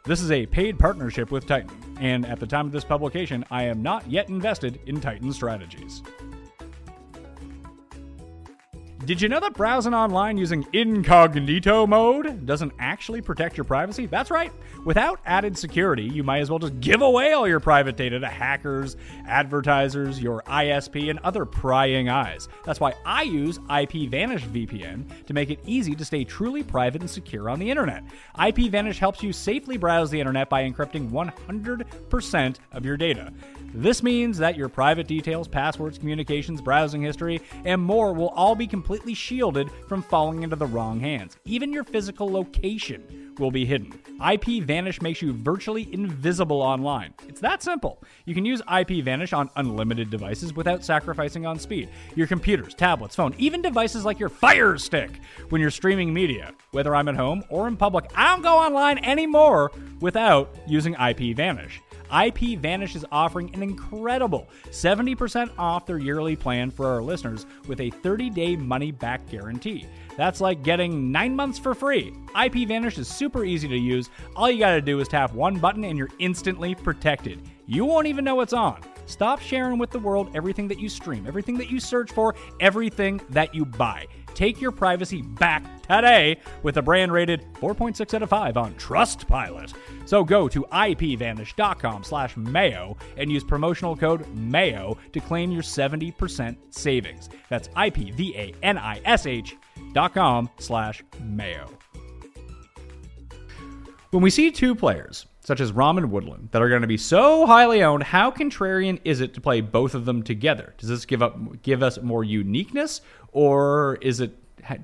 Speaker 2: This is a paid partnership with Titan, and at the time of this publication, I am not yet invested in Titan strategies. Did you know that browsing online using incognito mode doesn't actually protect your privacy? That's right. Without added security, you might as well just give away all your private data to hackers, advertisers, your ISP, and other prying eyes. That's why I use IPVanish VPN to make it easy to stay truly private and secure on the internet. IPVanish helps you safely browse the internet by encrypting 100% of your data. This means that your private details, passwords, communications, browsing history, and more will all be completely shielded from falling into the wrong hands. Even your physical location will be hidden. IPVanish makes you virtually invisible online. It's that simple. You can use IPVanish on unlimited devices without sacrificing on speed. Your computers, tablets, phone, even devices like your Fire Stick when you're streaming media. Whether I'm at home or in public, I don't go online anymore without using IPVanish. IPVanish is offering an incredible 70% off their yearly plan for our listeners with a 30 day money back guarantee. That's like getting nine months for free. IPVanish is super easy to use. All you gotta do is tap one button and you're instantly protected. You won't even know it's on. Stop sharing with the world everything that you stream, everything that you search for, everything that you buy. Take your privacy back today with a brand rated 4.6 out of 5 on Trustpilot. So go to ipvanish.com slash mayo and use promotional code MAYO to claim your 70% savings. That's ipvanish dot com slash mayo. When we see two players, such as Rahm and Woodland, that are going to be so highly owned, how contrarian is it to play both of them together? Does this give up give us more uniqueness, or is it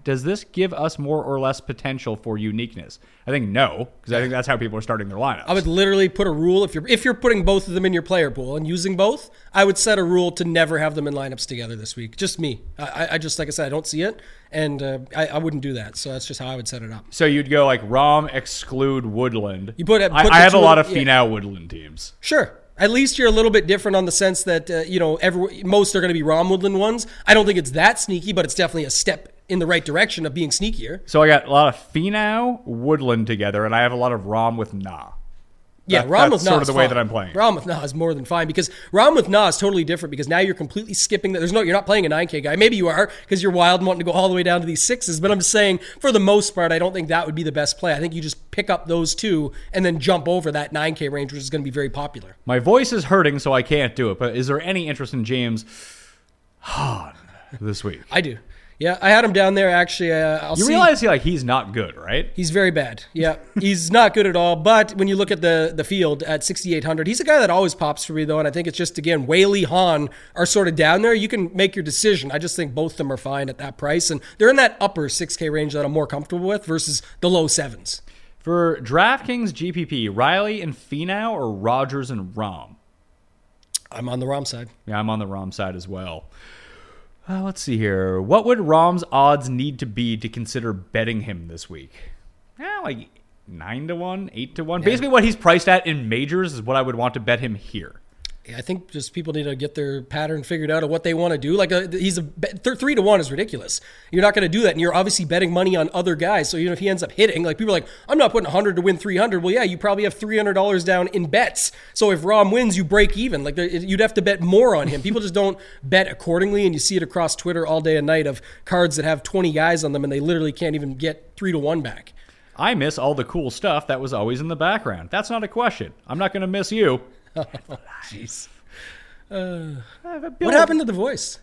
Speaker 2: does this give us more or less potential for uniqueness? I think no, because I think that's how people are starting their lineups.
Speaker 3: I would literally put a rule if you're if you're putting both of them in your player pool and using both. I would set a rule to never have them in lineups together this week. Just me. I, I just like I said, I don't see it, and uh, I, I wouldn't do that. So that's just how I would set it up.
Speaker 2: so you'd go like Rahm exclude Woodland.
Speaker 3: You put it-
Speaker 2: I, I have a lot of
Speaker 3: yeah.
Speaker 2: Finau Woodland teams.
Speaker 3: Sure. At least you're a little bit different on the sense that uh, you know every most are going to be Rahm Woodland ones. I don't think it's that sneaky, but it's definitely a step in the right direction of being sneakier.
Speaker 2: So I got a lot of Finau Woodland together, and I have a lot of Rahm with Na.
Speaker 3: Yeah,
Speaker 2: That- Rahm
Speaker 3: with Na
Speaker 2: sort of the way
Speaker 3: fine.
Speaker 2: that I'm playing.
Speaker 3: Rahm with Na is more than fine because Rahm with Na is totally different because now you're completely skipping that. There's no, you're not playing a 9K guy. Maybe you are because you're wild and wanting to go all the way down to these sixes. But I'm just saying, for the most part, I don't think that would be the best play. I think you just pick up those two and then jump over that 9K range, which is going to be very popular.
Speaker 2: My voice is hurting, so I can't do it. But is there any interest in James Hahn this week?
Speaker 3: I do. Yeah, I had him down there actually. Uh,
Speaker 2: You
Speaker 3: see.
Speaker 2: realize he like he's not good, right?
Speaker 3: He's very bad. Yeah, he's not good at all. But when you look at the the field at 6,800, he's a guy that always pops for me though. And I think it's just again Whaley Hahn are sort of down there. You can make your decision. I just think both of them are fine at that price, and they're in that upper 6K range that I'm more comfortable with versus the low sevens.
Speaker 2: For DraftKings GPP, Riley and Finau or Rodgers and Rahm?
Speaker 3: I'm on the Rahm side.
Speaker 2: Yeah, I'm on the Rahm side as well. Uh, let's see here. What would Rahm's odds need to be to consider betting him this week? Yeah, like nine to one, eight to one. Basically, what he's priced at in majors is what I would want to bet him here.
Speaker 3: I think just people need to get their pattern figured out of what they want to do. Like uh, a, he's a th- three to one is ridiculous. You're not going to do that, and you're obviously betting money on other guys. So even if he ends up hitting, like people are like, I'm not putting 100 to win 300. Well, yeah, you probably have 300 dollars down in bets. So if Rahm wins, you break even. Like you'd have to bet more on him. People just don't bet accordingly, and you see it across Twitter all day and night of cards that have 20 guys on them, and they literally can't even get three to one back.
Speaker 2: I miss all the cool stuff that was always in the background. That's not a question. I'm not going to miss you.
Speaker 3: Jeez.
Speaker 2: Uh,
Speaker 3: What happened to the voice?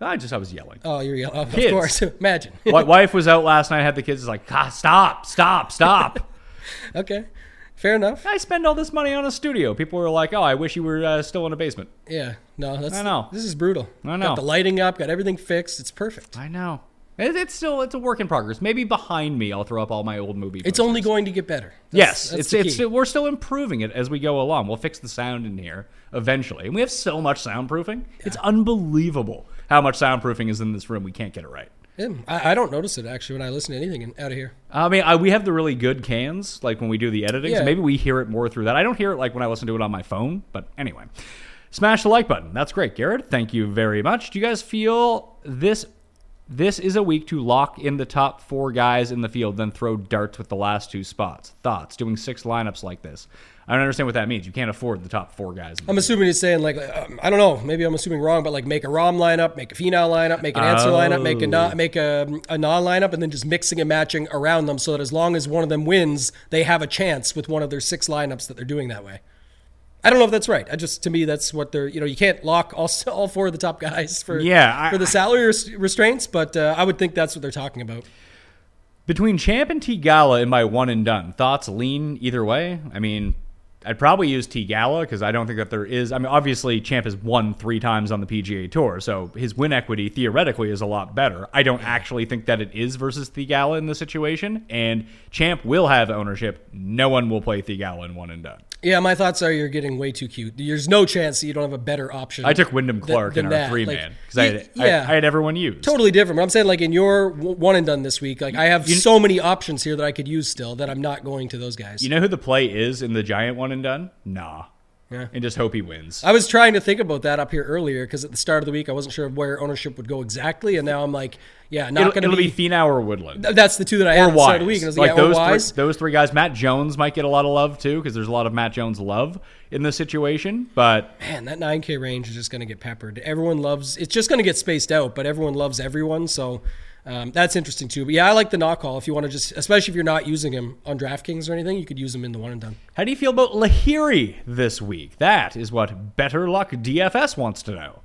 Speaker 2: I just I was yelling.
Speaker 3: Oh, you're yelling. Of course. Imagine.
Speaker 2: My wife was out last night. Had the kids Is like, ah, stop, stop, stop.
Speaker 3: okay. Fair enough.
Speaker 2: I spend all this money on a studio. People were like, "Oh, I wish you were uh, still in a basement."
Speaker 3: Yeah, no, that's
Speaker 2: I know.
Speaker 3: This is brutal.
Speaker 2: I know.
Speaker 3: Got the lighting up, got everything fixed. It's perfect.
Speaker 2: I know. It- It's still it's a work in progress. Maybe behind me, I'll throw up all my old movie.
Speaker 3: It's only going to get better. That's-
Speaker 2: yes,
Speaker 3: that's
Speaker 2: it's it's we're still improving it as we go along. We'll fix the sound in here eventually, and we have so much soundproofing. It's unbelievable how much soundproofing is in this room. We can't get it right.
Speaker 3: Yeah, I, I don't notice it actually when I listen to anything out of here.
Speaker 2: I mean, I, we have the really good cans, like when we do the editing.
Speaker 3: Yeah.
Speaker 2: So maybe we hear it more through that. I don't hear it like when I listen to it on my phone. But anyway, smash the like button. That's great, Garrett. Thank you very much. Do you guys feel this? This is a week to lock in the top four guys in the field, then throw darts with the last two spots. Thoughts? Doing six lineups like this. I don't understand what that means. You can't afford the top four guys.
Speaker 3: I'm assuming he's saying like um, I don't know, maybe I'm assuming wrong, but like make a Rahm lineup, make a Finau lineup, make an Ancer lineup, make a na- make a a non lineup, and then just mixing and matching around them so that as long as one of them wins, they have a chance with one of their six lineups that they're doing that way. I don't know if that's right. I just to me that's what they're you know you can't lock all all four of the top guys for
Speaker 2: Yeah, I-
Speaker 3: for the salary res- restraints, but uh, I would think that's what they're talking about.
Speaker 2: Between Champ and Theegala in my one and done, thoughts lean either way. I mean, I'd probably use Theegala because I don't think that there is. I mean, obviously, Champ has won three times on the PGA Tour, so his win equity theoretically is a lot better. I don't actually think that it is versus Theegala in the situation, and Champ will have ownership. No one will play Theegala in one and done.
Speaker 3: Yeah, my thoughts are you're getting way too cute. There's no chance that you don't have a better option.
Speaker 2: I took Wyndham Clark
Speaker 3: than
Speaker 2: in our
Speaker 3: that.
Speaker 2: three
Speaker 3: Like,
Speaker 2: man because I, had-
Speaker 3: yeah.
Speaker 2: I had everyone used.
Speaker 3: totally different. But I'm saying like in your one and done this week, like I have so many options here that I could use still that I'm not going to those guys.
Speaker 2: You know who the play is in the giant one and done? Nah.
Speaker 3: Yeah.
Speaker 2: And just hope he wins.
Speaker 3: I was trying to think about that up here earlier because at the start of the week I wasn't sure where ownership would go exactly, and now I'm like, yeah, not going to
Speaker 2: it'll
Speaker 3: be.
Speaker 2: be Finau or Woodland.
Speaker 3: that's the two that I had
Speaker 2: or
Speaker 3: at the the week. And I was
Speaker 2: like
Speaker 3: like, yeah,
Speaker 2: those
Speaker 3: Wise.
Speaker 2: three, those three guys. Matt Jones might get a lot of love too because there's a lot of Matt Jones love in this situation. But
Speaker 3: Man, that 9K range is just going to get peppered. Everyone loves. It's just going to get spaced out, but everyone loves everyone. So um, that's interesting too. But yeah, I like the knock call. If you want to just, especially if you're not using him on DraftKings or anything, you could use him in the one and done.
Speaker 2: how do you feel about Lahiri this week? That is what Better Luck DFS wants to know.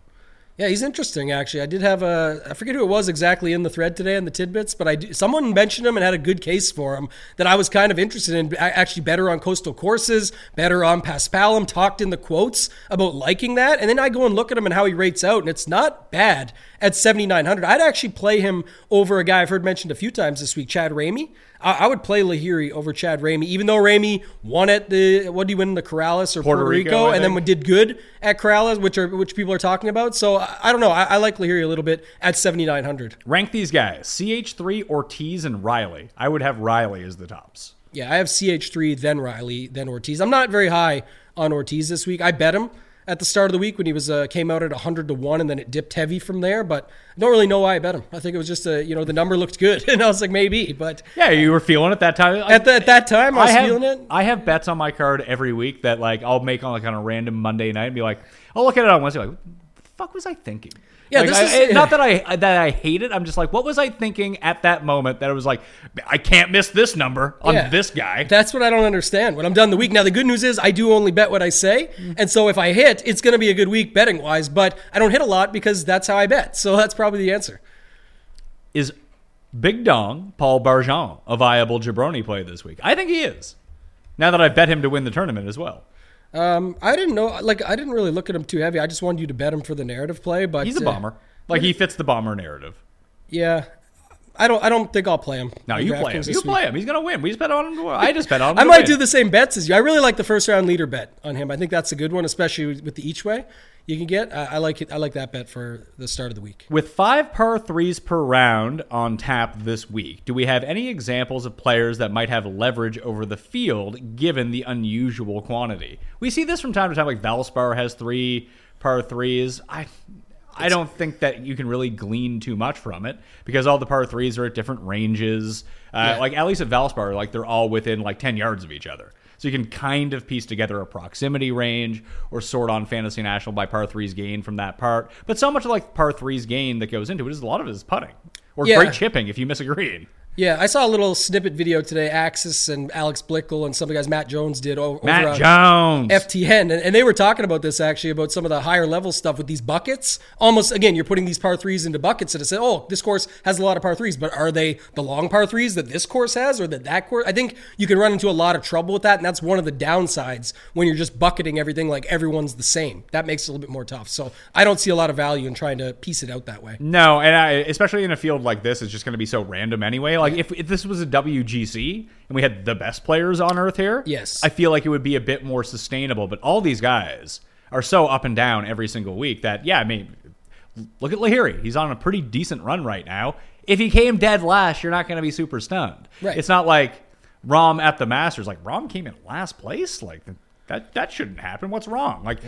Speaker 3: Yeah, he's interesting actually. I did have a I forget who it was exactly in the thread today in the tidbits, but I someone mentioned him and had a good case for him that I was kind of interested in. Actually, better on coastal courses, better on Paspalum. Talked in the quotes about liking that, and then I go and look at him and how he rates out, and it's not bad at seventy nine hundred. I'd actually play him over a guy I've heard mentioned a few times this week, Chad Ramey. I, I would play Lahiri over Chad Ramey, even though Ramey won at the what did he win the Corrales or Puerto,
Speaker 2: Puerto
Speaker 3: Rico,
Speaker 2: Rico,
Speaker 3: and then did good at Corrales, which are which people are talking about. So I, I don't know. I, I like Lahiri a little bit at seventy nine hundred.
Speaker 2: Rank these guys: CH3, Ortiz, and Riley. I would have Riley as the tops.
Speaker 3: Yeah, I have CH three, then Riley, then Ortiz. I'm not very high on Ortiz this week. I bet him at the start of the week when he was uh, came out at hundred to one, and then it dipped heavy from there. But I don't really know why I bet him. I think it was just a you know the number looked good, and I was like maybe, but
Speaker 2: Yeah, you were feeling it that time.
Speaker 3: at, the, at that time I was
Speaker 2: have,
Speaker 3: feeling it.
Speaker 2: I have bets on my card every week that like I'll make on like on a random Monday night and be like, I'll look at it on Wednesday, like, what the fuck was I thinking?
Speaker 3: Yeah,
Speaker 2: Like,
Speaker 3: this
Speaker 2: I-
Speaker 3: is-
Speaker 2: not that I that I hate it. I'm just like, what was I thinking at that moment that it was like, I can't miss this number on
Speaker 3: Yeah.
Speaker 2: this guy.
Speaker 3: That's what I don't understand when I'm done the week. Now, the good news is I do only bet what I say. Mm-hmm. And so if I hit, it's going to be a good week betting wise, but I don't hit a lot because that's how I bet. So that's probably the answer.
Speaker 2: Is Big Dong Paul Barjon a viable jabroni play this week? I think he is. Now that I bet him to win the tournament as well,
Speaker 3: Um, I didn't know, like, I didn't really look at him too heavy. I just wanted you to bet him for the narrative play, but
Speaker 2: he's a
Speaker 3: uh,
Speaker 2: bomber. Like he fits the bomber narrative.
Speaker 3: yeah. I don't. I don't think I'll play him. No,
Speaker 2: you play him. You play
Speaker 3: week.
Speaker 2: him. He's gonna win. We just bet on him. I just bet on him.
Speaker 3: I might
Speaker 2: win.
Speaker 3: do the same bets as you. I really like the first round leader bet on him. I think that's a good one, especially with the each way you can get. I, I like it. I like that bet for the start of the week.
Speaker 2: With five par threes per round on tap this week, do we have any examples of players that might have leverage over the field given the unusual quantity? We see this from time to time, like Valspar has three par threes. I. I don't think that you can really glean too much from it because all the par threes are at different ranges. Uh,
Speaker 3: Yeah.
Speaker 2: Like at least at Valspar, like they're all within like ten yards of each other, so you can kind of piece together a proximity range or sort on Fantasy National by par threes gain from that part. But so much of like par threes gain that goes into it is a lot of it is putting or
Speaker 3: Yeah.
Speaker 2: great chipping if you miss a green.
Speaker 3: Yeah, I saw a little snippet video today. Axis and Alex Blickel and some of the guys Matt Jones did over
Speaker 2: Matt
Speaker 3: on
Speaker 2: Jones.
Speaker 3: FTN, and, and they were talking about this actually about some of the higher level stuff with these buckets. Almost again, you're putting these par threes into buckets, and it said, "Oh, this course has a lot of par threes, but are they the long par threes that this course has, or that that course? I think you can run into a lot of trouble with that, and that's one of the downsides when you're just bucketing everything like everyone's the same. That makes it a little bit more tough. So I don't see a lot of value in trying to piece it out that way.
Speaker 2: No, and I, especially in a field like this, it's just going to be so random anyway. Like if, if this was a WGC and we had the best players on earth here,
Speaker 3: Yes.
Speaker 2: I feel like it would be a bit more sustainable. But all these guys are so up and down every single week that yeah, I mean, look at Lahiri. He's on a pretty decent run right now. If he came dead last, you're not going to be super stunned.
Speaker 3: Right.
Speaker 2: It's not like Rahm at the Masters. Like Rahm came in last place. Like that that shouldn't happen. What's wrong? Like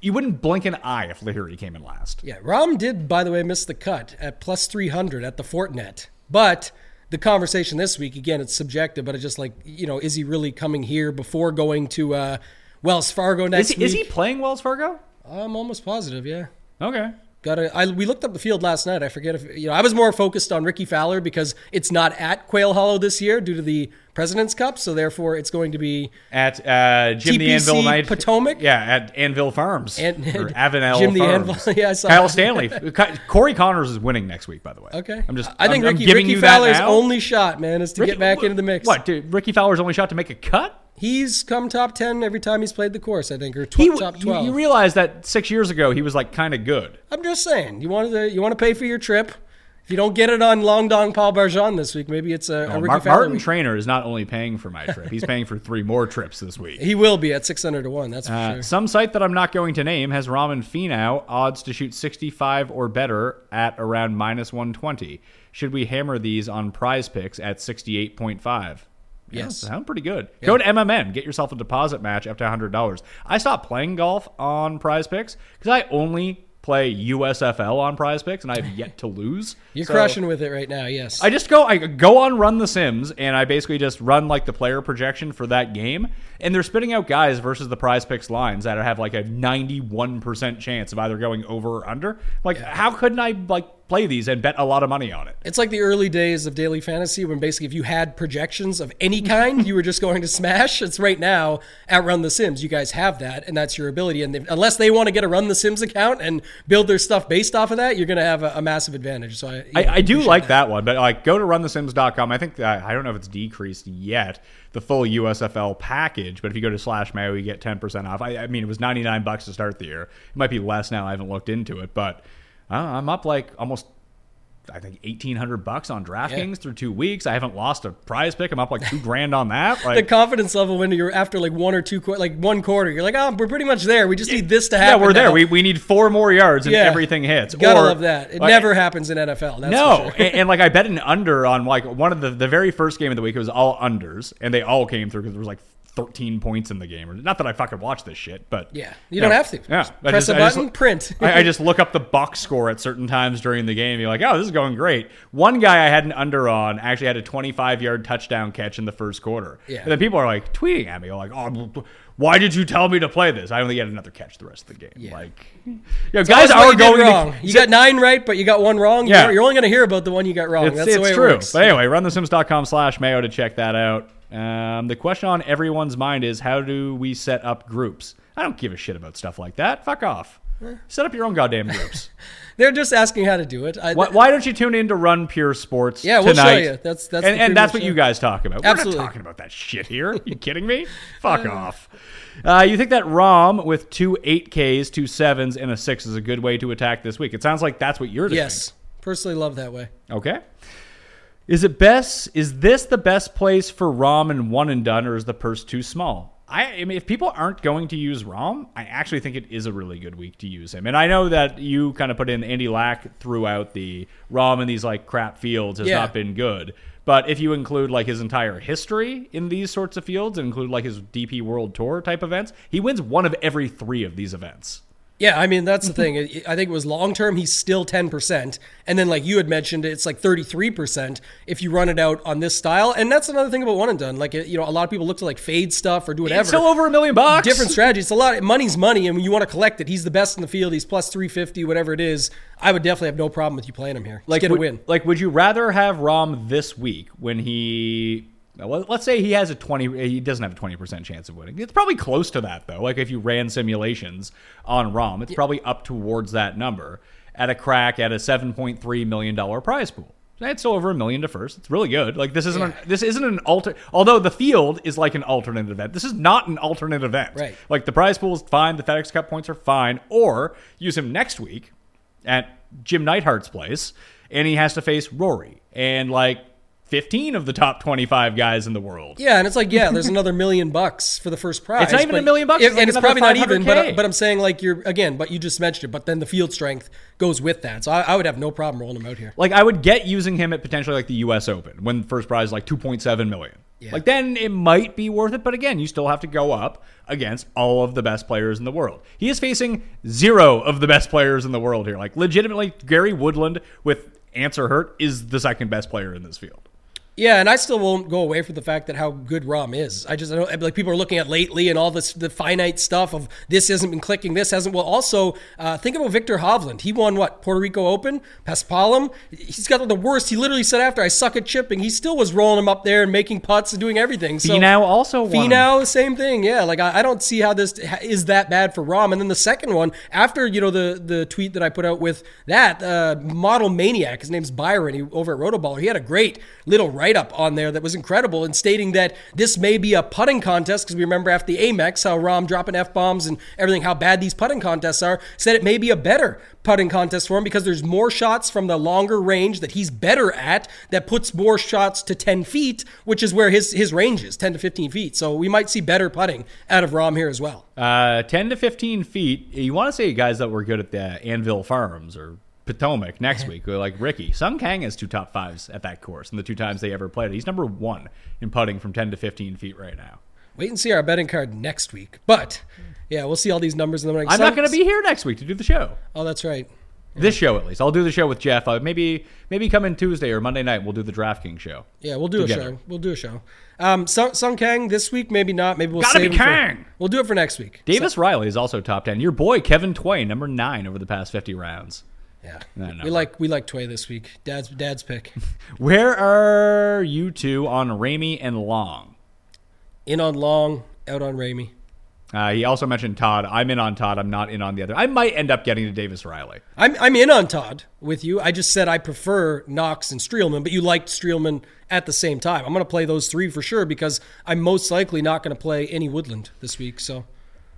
Speaker 2: you wouldn't blink an eye if Lahiri came in last.
Speaker 3: Yeah, Rahm did, by the way, miss the cut at plus 300 at the Fortinet. But the conversation this week, again, it's subjective, but it's just like, you know, is he really coming here before going to uh, Wells Fargo next
Speaker 2: Is he, is he playing Wells Fargo?
Speaker 3: I'm almost positive, yeah.
Speaker 2: Okay.
Speaker 3: Got to. I we looked up the field last night. I forget if you know. I was more focused on Rickie Fowler because it's not at Quail Hollow this year due to the President's Cup, so therefore it's going to be
Speaker 2: at uh, Jim the Anvil Night
Speaker 3: Potomac?
Speaker 2: Yeah, at Anvil Farms
Speaker 3: And-
Speaker 2: or Avenel
Speaker 3: Jim the Anvil, yeah, I saw
Speaker 2: Kyle. Stanley, Corey Conners is winning next week. By the way,
Speaker 3: okay.
Speaker 2: I'm just.
Speaker 3: I think
Speaker 2: I'm, I'm
Speaker 3: Ricky
Speaker 2: giving Rickie
Speaker 3: Fowler's only shot, man, is to
Speaker 2: Ricky-
Speaker 3: get back into the mix.
Speaker 2: What? Dude, Rickie Fowler's only shot to make a cut.
Speaker 3: He's come top ten every time he's played the course, I think, or tw-
Speaker 2: He,
Speaker 3: top twelve.
Speaker 2: you realize that six years ago he was like kind of good.
Speaker 3: I'm just saying, you want to you want to pay for your trip. If you don't get it on Long Dong Paul Barjon this week, maybe it's a, a
Speaker 2: Oh,
Speaker 3: Ricky
Speaker 2: Mar- Martin
Speaker 3: week.
Speaker 2: Trainer is not only paying for my trip; he's paying for three more trips this week.
Speaker 3: he will be at six hundred to one. That's for
Speaker 2: Uh,
Speaker 3: sure.
Speaker 2: Some site that I'm not going to name has Ramen Finau odds to shoot 65 or better at around minus 120. Should we hammer these on prize picks at 68.5? Yeah,
Speaker 3: Yes.
Speaker 2: sound pretty good. Go to MMM, get yourself a deposit match up to $100. I stopped playing golf on prize picks because I only play USFL on prize picks and I have yet to lose.
Speaker 3: You're
Speaker 2: So-
Speaker 3: crushing with it right now. Yes.
Speaker 2: I just go I go on Run the Sims and I basically just run like the player projection for that game and they're spitting out guys versus the prize picks lines that have like a 91% chance of either going over or under. Like how couldn't I like play these and bet a lot of money on it?
Speaker 3: It's like the early days of daily fantasy when basically if you had projections of any kind, you were just going to smash. It's right now at Run the Sims. You guys have that, and that's your ability. And unless they want to get a Run the Sims account and build their stuff based off of that, you're going to have a, a massive advantage. So I, know,
Speaker 2: I, I do like that. one, but like go to runthesims.com. I think that, I don't know if it's decreased yet the full USFL package, but if you go to slash Mayo, you get 10% off. I, I mean, it was 99 bucks to start the year. It might be less now. I haven't looked into it, but I don't know, I'm up like almost I think eighteen hundred bucks on DraftKings through two weeks. I haven't lost a prize pick. I'm up like two grand on that.
Speaker 3: The confidence level when you're after like one or two, like one quarter, you're like, oh, we're pretty much there. We just need this to happen.
Speaker 2: yeah, we're there. We, we need four more yards and
Speaker 3: Yeah.
Speaker 2: everything hits.
Speaker 3: Gotta
Speaker 2: Or,
Speaker 3: love that. It
Speaker 2: like,
Speaker 3: never happens in NFL. That's
Speaker 2: no,
Speaker 3: sure.
Speaker 2: and, and, like I bet an under on like one of the the very first game of the week. It was all unders, and they all came through because there was like 13 points in the game. Or not that I fucking watch this shit, but
Speaker 3: Yeah, you don't have to.
Speaker 2: Yeah,
Speaker 3: Just press a
Speaker 2: I
Speaker 3: button, print.
Speaker 2: I, I just look up the box score at certain times during the game. You're like, oh, this is going great. One guy I had an under on actually had a 25 yard touchdown catch in the first quarter.
Speaker 3: Yeah.
Speaker 2: And then people are like tweeting at me, like, oh. Why did you tell me to play this? I only had another catch the rest of the game.
Speaker 3: Yeah.
Speaker 2: Like, you know, guys are
Speaker 3: you
Speaker 2: going
Speaker 3: wrong.
Speaker 2: to.
Speaker 3: you got nine right, but you got one wrong.
Speaker 2: Yeah.
Speaker 3: You're, you're only going to hear about the one you got wrong.
Speaker 2: It's,
Speaker 3: That's
Speaker 2: it's
Speaker 3: the way
Speaker 2: true.
Speaker 3: it works.
Speaker 2: But anyway, runthesims.com slash mayo to check that out. Um, the question on everyone's mind is how do we set up groups? I don't give a shit about stuff like that. Fuck off. Set up your own goddamn groups.
Speaker 3: They're just asking how to do it. I,
Speaker 2: why, why don't you tune in to Run Pure Sports
Speaker 3: Yeah, we'll show you. That's- that's
Speaker 2: and, and that's what you guys talk about.
Speaker 3: Absolutely.
Speaker 2: We're not talking about that shit here. you kidding me? Fuck off. Uh, you think that Rahm with two 8Ks, two sevens, and a 6 is a good way to attack this week? It sounds like that's what you're doing.
Speaker 3: yes, personally love that way.
Speaker 2: Okay. Is it best? Is this the best place for Rahm and one and done, or is the purse too small? I, I mean, if people aren't going to use Rahm, I actually think it is a really good week to use him. And I know that you kind of put in Andy Lack throughout the Rahm and these like crap fields has
Speaker 3: Yeah.
Speaker 2: not been good. But if you include like his entire history in these sorts of fields and include like his DP World Tour type events, he wins one of every three of these events.
Speaker 3: Yeah, I mean that's the thing. I I think it was long term. He's still ten percent, and then like you had mentioned, it's like thirty three percent if you run it out on this style. And that's another thing about one and done. Like you know, a lot of people look to like fade stuff or do whatever.
Speaker 2: It's still over a million bucks.
Speaker 3: Different strategy. It's a lot. Of, Money's money, and when you want to collect it, he's the best in the field. He's plus three fifty, whatever it is. I would definitely have no problem with you playing him here. Like get a win.
Speaker 2: Like, would you rather have Rahm this week when he? Well, let's say he has a twenty. Eh, he doesn't have a twenty percent chance of winning. It's probably close to that though. Like if you ran simulations on Rahm, it's probably up towards that number at a crack at a seven point three million dollar prize pool. It's still over a million to first. It's really good. Like this isn't an, this isn't an alter. Although the field is like an alternate event, this is not an alternate event.
Speaker 3: Right.
Speaker 2: Like the prize pool is fine. The FedEx Cup points are fine. Or use him next week at Jim Neidhart's place, and he has to face Rory and like 15 of the top 25 guys in the world.
Speaker 3: Yeah, and it's like, yeah, there's another million bucks for the first prize.
Speaker 2: It's not even a million bucks,
Speaker 3: if-
Speaker 2: it's like
Speaker 3: and it's probably not even. But, but I'm saying like you're again, but you just mentioned it. But then the field strength goes with that, so I, I would have no problem rolling him out here.
Speaker 2: Like I would get using him at potentially like the U.S. Open when the first prize is like 2.7 million.
Speaker 3: Yeah.
Speaker 2: Like then it might be worth it, but again, you still have to go up against all of the best players in the world. He is facing zero of the best players in the world here. Like legitimately, Gary Woodland with Ancer Hurt is the second best player in this field.
Speaker 3: Yeah, and I still won't go away from the fact that how good Rahm is. I just I don't like people are looking at lately and all this the finite stuff of this hasn't been clicking, this hasn't. Well, also uh, think about Viktor Hovland. He won what Puerto Rico Open, Paspalum. He's got the worst. He literally said after I suck at chipping, he still was rolling him up there and making putts and doing everything. So
Speaker 2: Finau also won.
Speaker 3: Finau, same thing. Yeah, like I, I don't see how this is that bad for Rahm. And then the second one, after you know the the tweet that I put out with that uh, model maniac, his name's Byron, he over at Rotoballer. He had a great little write up on there that was incredible and stating that this may be a putting contest because we remember after the Amex how Rahm dropping f bombs and everything, how bad these putting contests are. Said it may be a better putting contest for him because there's more shots from the longer range that he's better at that puts more shots to 10 feet, which is where his his range is 10 to 15 feet. So we might see better putting out of Rahm here as well.
Speaker 2: Uh, 10 to 15 feet. You want to say guys that were good at the Anvil Farms or Potomac next week, like Ricky. Sung Kang has two top fives at that course, and the two times they ever played it. He's number one in putting from 10 to 15 feet right now.
Speaker 3: Wait and see our betting card next week. But yeah, we'll see all these numbers in the morning.
Speaker 2: I'm
Speaker 3: Some-
Speaker 2: not going to be here next week to do the show.
Speaker 3: Oh, that's right.
Speaker 2: This show, at least. I'll do the show with Jeff. Uh, maybe maybe come in Tuesday or Monday night. We'll do the DraftKings show.
Speaker 3: Yeah, we'll do a show. We'll do a show. Um, Sung, Sung Kang this week, maybe not. Maybe we'll
Speaker 2: Gotta
Speaker 3: save
Speaker 2: be
Speaker 3: it for-
Speaker 2: Kang!
Speaker 3: We'll do it for next week.
Speaker 2: Davis Riley is also top 10. Your boy, Kevin Tway, number nine over the past 50 rounds.
Speaker 3: Yeah,
Speaker 2: No, no.
Speaker 3: we like we like Tway this week. Dad's dad's pick.
Speaker 2: Where are you two on Ramey and Long?
Speaker 3: In on Long, out on Ramey.
Speaker 2: Uh, he also mentioned Todd. I'm in on Todd. I'm not in on the other. I might end up getting to Davis Riley.
Speaker 3: I'm I'm in on Todd with you. I just said I prefer Knox and Streelman, but you liked Streelman at the same time. I'm going to play those three for sure because I'm most likely not going to play any Woodland this week. So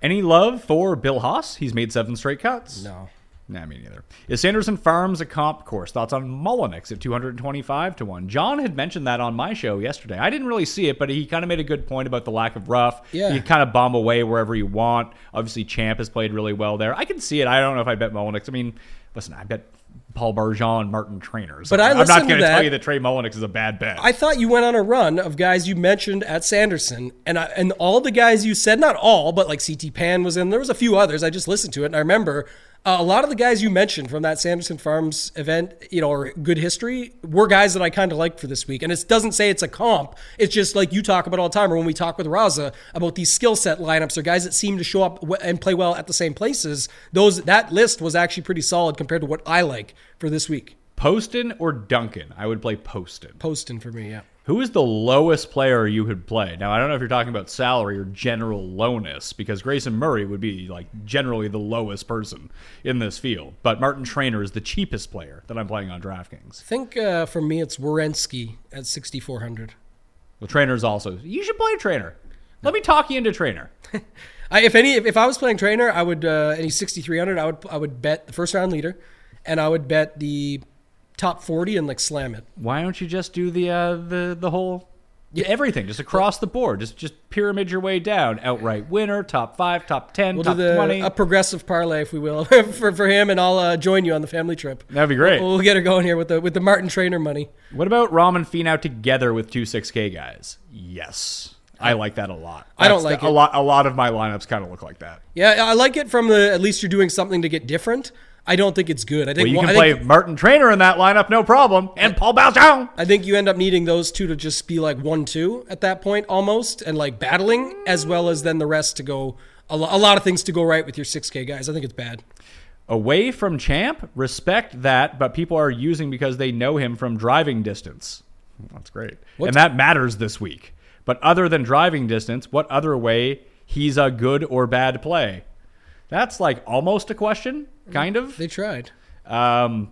Speaker 2: Any love for Bill Haas? He's made seven straight cuts.
Speaker 3: no.
Speaker 2: Nah, me neither. Is Sanderson Farms a comp course? Thoughts on Mullinax at 225 to 1? John had mentioned that on my show yesterday. I didn't really see it, but he kind of made a good point about the lack of rough.
Speaker 3: Yeah.
Speaker 2: You kind of bomb away wherever you want. Obviously, Champ has played really well there. I can see it. I don't know if I bet Mullinax. I mean, listen, I bet Paul Barjon, Martin Trainer. So
Speaker 3: But I
Speaker 2: I'm not going to tell you that Trey Mullinax is a bad bet.
Speaker 3: I thought you went on a run of guys you mentioned at Sanderson, and I, and all the guys you said, not all, but like CT Pan was in. There was a few others. I just listened to it, and I remember uh, a lot of the guys you mentioned from that Sanderson Farms event, you know, or good history, were guys that I kind of liked for this week. And it doesn't say it's a comp. It's just like you talk about all the time, or when we talk with Raza about these skill set lineups, or guys that seem to show up w- and play well at the same places. Those that list was actually pretty solid compared to what I like for this week.
Speaker 2: Poston or Duncan? I would play Poston.
Speaker 3: Poston for me, yeah.
Speaker 2: Who is the lowest player you could play? Now, I don't know if you're talking about salary or general lowness, because Grayson Murray would be like generally the lowest person in this field. But Martin Trainer is the cheapest player that I'm playing on DraftKings.
Speaker 3: I think uh, for me it's Wierenski at 6,400.
Speaker 2: Well, Trainer's also. You should play Trainer. Let me talk you into Trainer.
Speaker 3: I, if any, if, if I was playing trainer, I would uh, any 6,300. I would I would bet the first round leader, and I would bet the top 40 and like slam it.
Speaker 2: Why don't you just do the uh, the the whole yeah. everything just across the board? Just just pyramid your way down. Outright winner, top five, top 10
Speaker 3: We'll
Speaker 2: top
Speaker 3: do the
Speaker 2: twenty.
Speaker 3: a progressive parlay if we will for, for him, and I'll uh, join you on the family trip.
Speaker 2: That'd be great.
Speaker 3: We'll get her going here with the with the Martin Trainer money.
Speaker 2: What about Rom and Finau together with two 6K guys? Yes. I like that a lot.
Speaker 3: I don't like
Speaker 2: the- a lot. A lot of my lineups kind of look like that.
Speaker 3: Yeah, I like it from the at least you're doing something to get different. I don't think it's good. I think
Speaker 2: Well, you
Speaker 3: one-
Speaker 2: can
Speaker 3: I
Speaker 2: play
Speaker 3: think,
Speaker 2: Martin Trainer in that lineup, no problem, and Paul Barjon.
Speaker 3: I think you end up needing those two to just be like one two at that point almost, and like battling as well as then the rest to go. A, lo- a lot of things to go right with your 6K guys. I think it's bad.
Speaker 2: Away from Champ, respect that, but people are using because they know him from driving distance. That's great. And that matters this week. But other than driving distance, what other way he's a good or bad play? That's like almost a question, kind of.
Speaker 3: They tried.
Speaker 2: Um,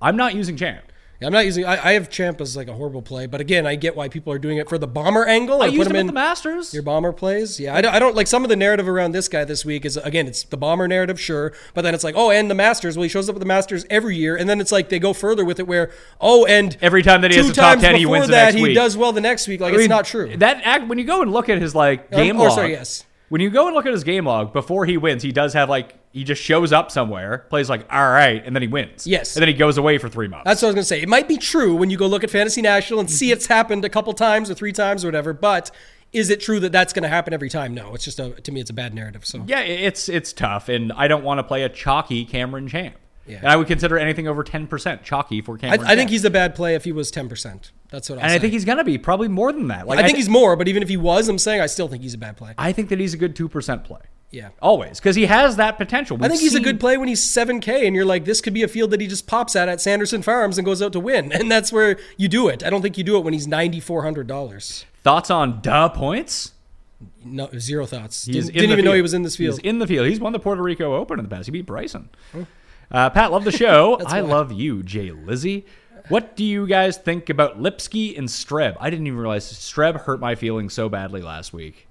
Speaker 2: I'm not using Champ.
Speaker 3: Yeah, I'm not using. I, I have Champ as like a horrible play, but again, I get why people are doing it for the bomber angle.
Speaker 2: I
Speaker 3: put
Speaker 2: used
Speaker 3: him
Speaker 2: him
Speaker 3: in
Speaker 2: the Masters.
Speaker 3: your bomber plays. Yeah, I don't, I don't like some of the narrative around this guy this week is again, it's the bomber narrative, sure, but then it's like, oh, and the Masters. Well, he shows up at the Masters every year, and then it's like they go further with it, where oh, and
Speaker 2: Every time that he has a top 10, he wins the
Speaker 3: that, he does well the next week. Like
Speaker 2: I
Speaker 3: it's not true.
Speaker 2: That act when you go and look at his like game log.
Speaker 3: sorry, yes.
Speaker 2: When you go and look at his game log before he wins, he does have like he just shows up somewhere, plays like all right, and then he wins.
Speaker 3: Yes.
Speaker 2: and then he goes away for three months.
Speaker 3: That's what I was gonna say. It might be true when you go look at Fantasy National and see mm-hmm. it's happened a couple times or three times or whatever, but. Is it true that that's going to happen every time? No, it's just a, to me, it's a bad narrative. So
Speaker 2: yeah, it's it's tough, and I don't want to play a chalky Cameron Champ.
Speaker 3: Yeah.
Speaker 2: And I would consider anything over ten percent chalky for
Speaker 3: I,
Speaker 2: Cameron.
Speaker 3: I think he's a bad play if he was ten percent. That's what I'll
Speaker 2: and
Speaker 3: say.
Speaker 2: I think he's gonna be probably more than that. Like
Speaker 3: I think
Speaker 2: thi-
Speaker 3: he's more, but even if he was, I'm saying I still think he's a bad play.
Speaker 2: I think that he's a good two percent play.
Speaker 3: Yeah.
Speaker 2: Always, because he has that potential.
Speaker 3: I
Speaker 2: We've
Speaker 3: think he's a good play when he's 7K and you're like, this could be a field that he just pops at at Sanderson Farms and goes out to win. And that's where you do it. I don't think you do it when he's $9,400.
Speaker 2: Thoughts on D.A. Points?
Speaker 3: No, zero thoughts.
Speaker 2: He's
Speaker 3: Didn't, didn't even know he was in this field.
Speaker 2: He's in the field. He's won the Puerto Rico Open in the past. He beat Bryson. Oh. Uh, Pat, love the show. I love you, Jay Lizzie. What do you guys think about Lipsky and Streb? I didn't even realize Streb hurt my feelings so badly last week.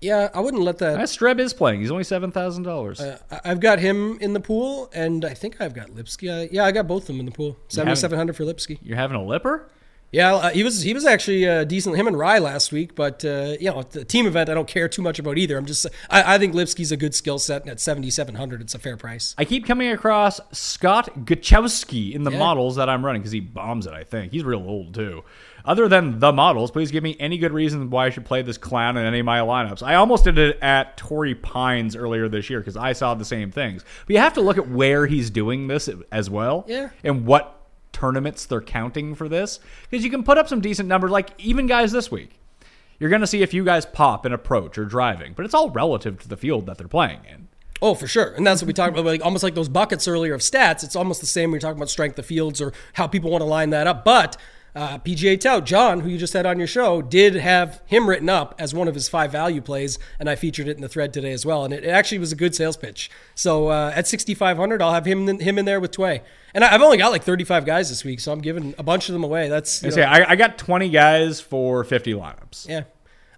Speaker 3: yeah, I wouldn't let that.
Speaker 2: Uh, Streb is playing. He's only seven thousand dollars.
Speaker 3: I- I've got him in the pool, and I think I've got Lipsky. I, yeah, I got both of them in the pool. 7700 for Lipsky.
Speaker 2: You're having a lipper?
Speaker 3: Yeah, uh, he was he was actually uh, decent. Him and Rai last week, but uh, you know, the team event I don't care too much about either. I'm just I, I think Lipsky's a good skill set, and at 7700, it's a fair price.
Speaker 2: I keep coming across Scott Gutschewski in the
Speaker 3: Yeah.
Speaker 2: models that I'm running because he bombs it, I think. He's real old, too. Other than the models, please give me any good reason why I should play this clown in any of my lineups. I almost did it at Torrey Pines earlier this year because I saw the same things. But you have to look at where he's doing this as well.
Speaker 3: Yeah.
Speaker 2: And what tournaments they're counting for this. Because you can put up some decent numbers, like even guys this week. You're going to see a few guys pop in approach or driving, but it's all relative to the field that they're playing in.
Speaker 3: Oh, for sure. And that's what we talked about, like almost like those buckets earlier of stats. It's almost the same when you're talking about strength of fields or how people want to line that up. But uh, PGA Tout, John, who you just had on your show, did have him written up as one of his five value plays, and I featured it in the thread today as well. And it, it actually was a good sales pitch. So uh, at 6,500, I'll have him him in there with Tway. And I, I've only got like 35 guys this week, so I'm giving a bunch of them away. That's
Speaker 2: I say I, I got 20 guys for 50 lineups.
Speaker 3: yeah.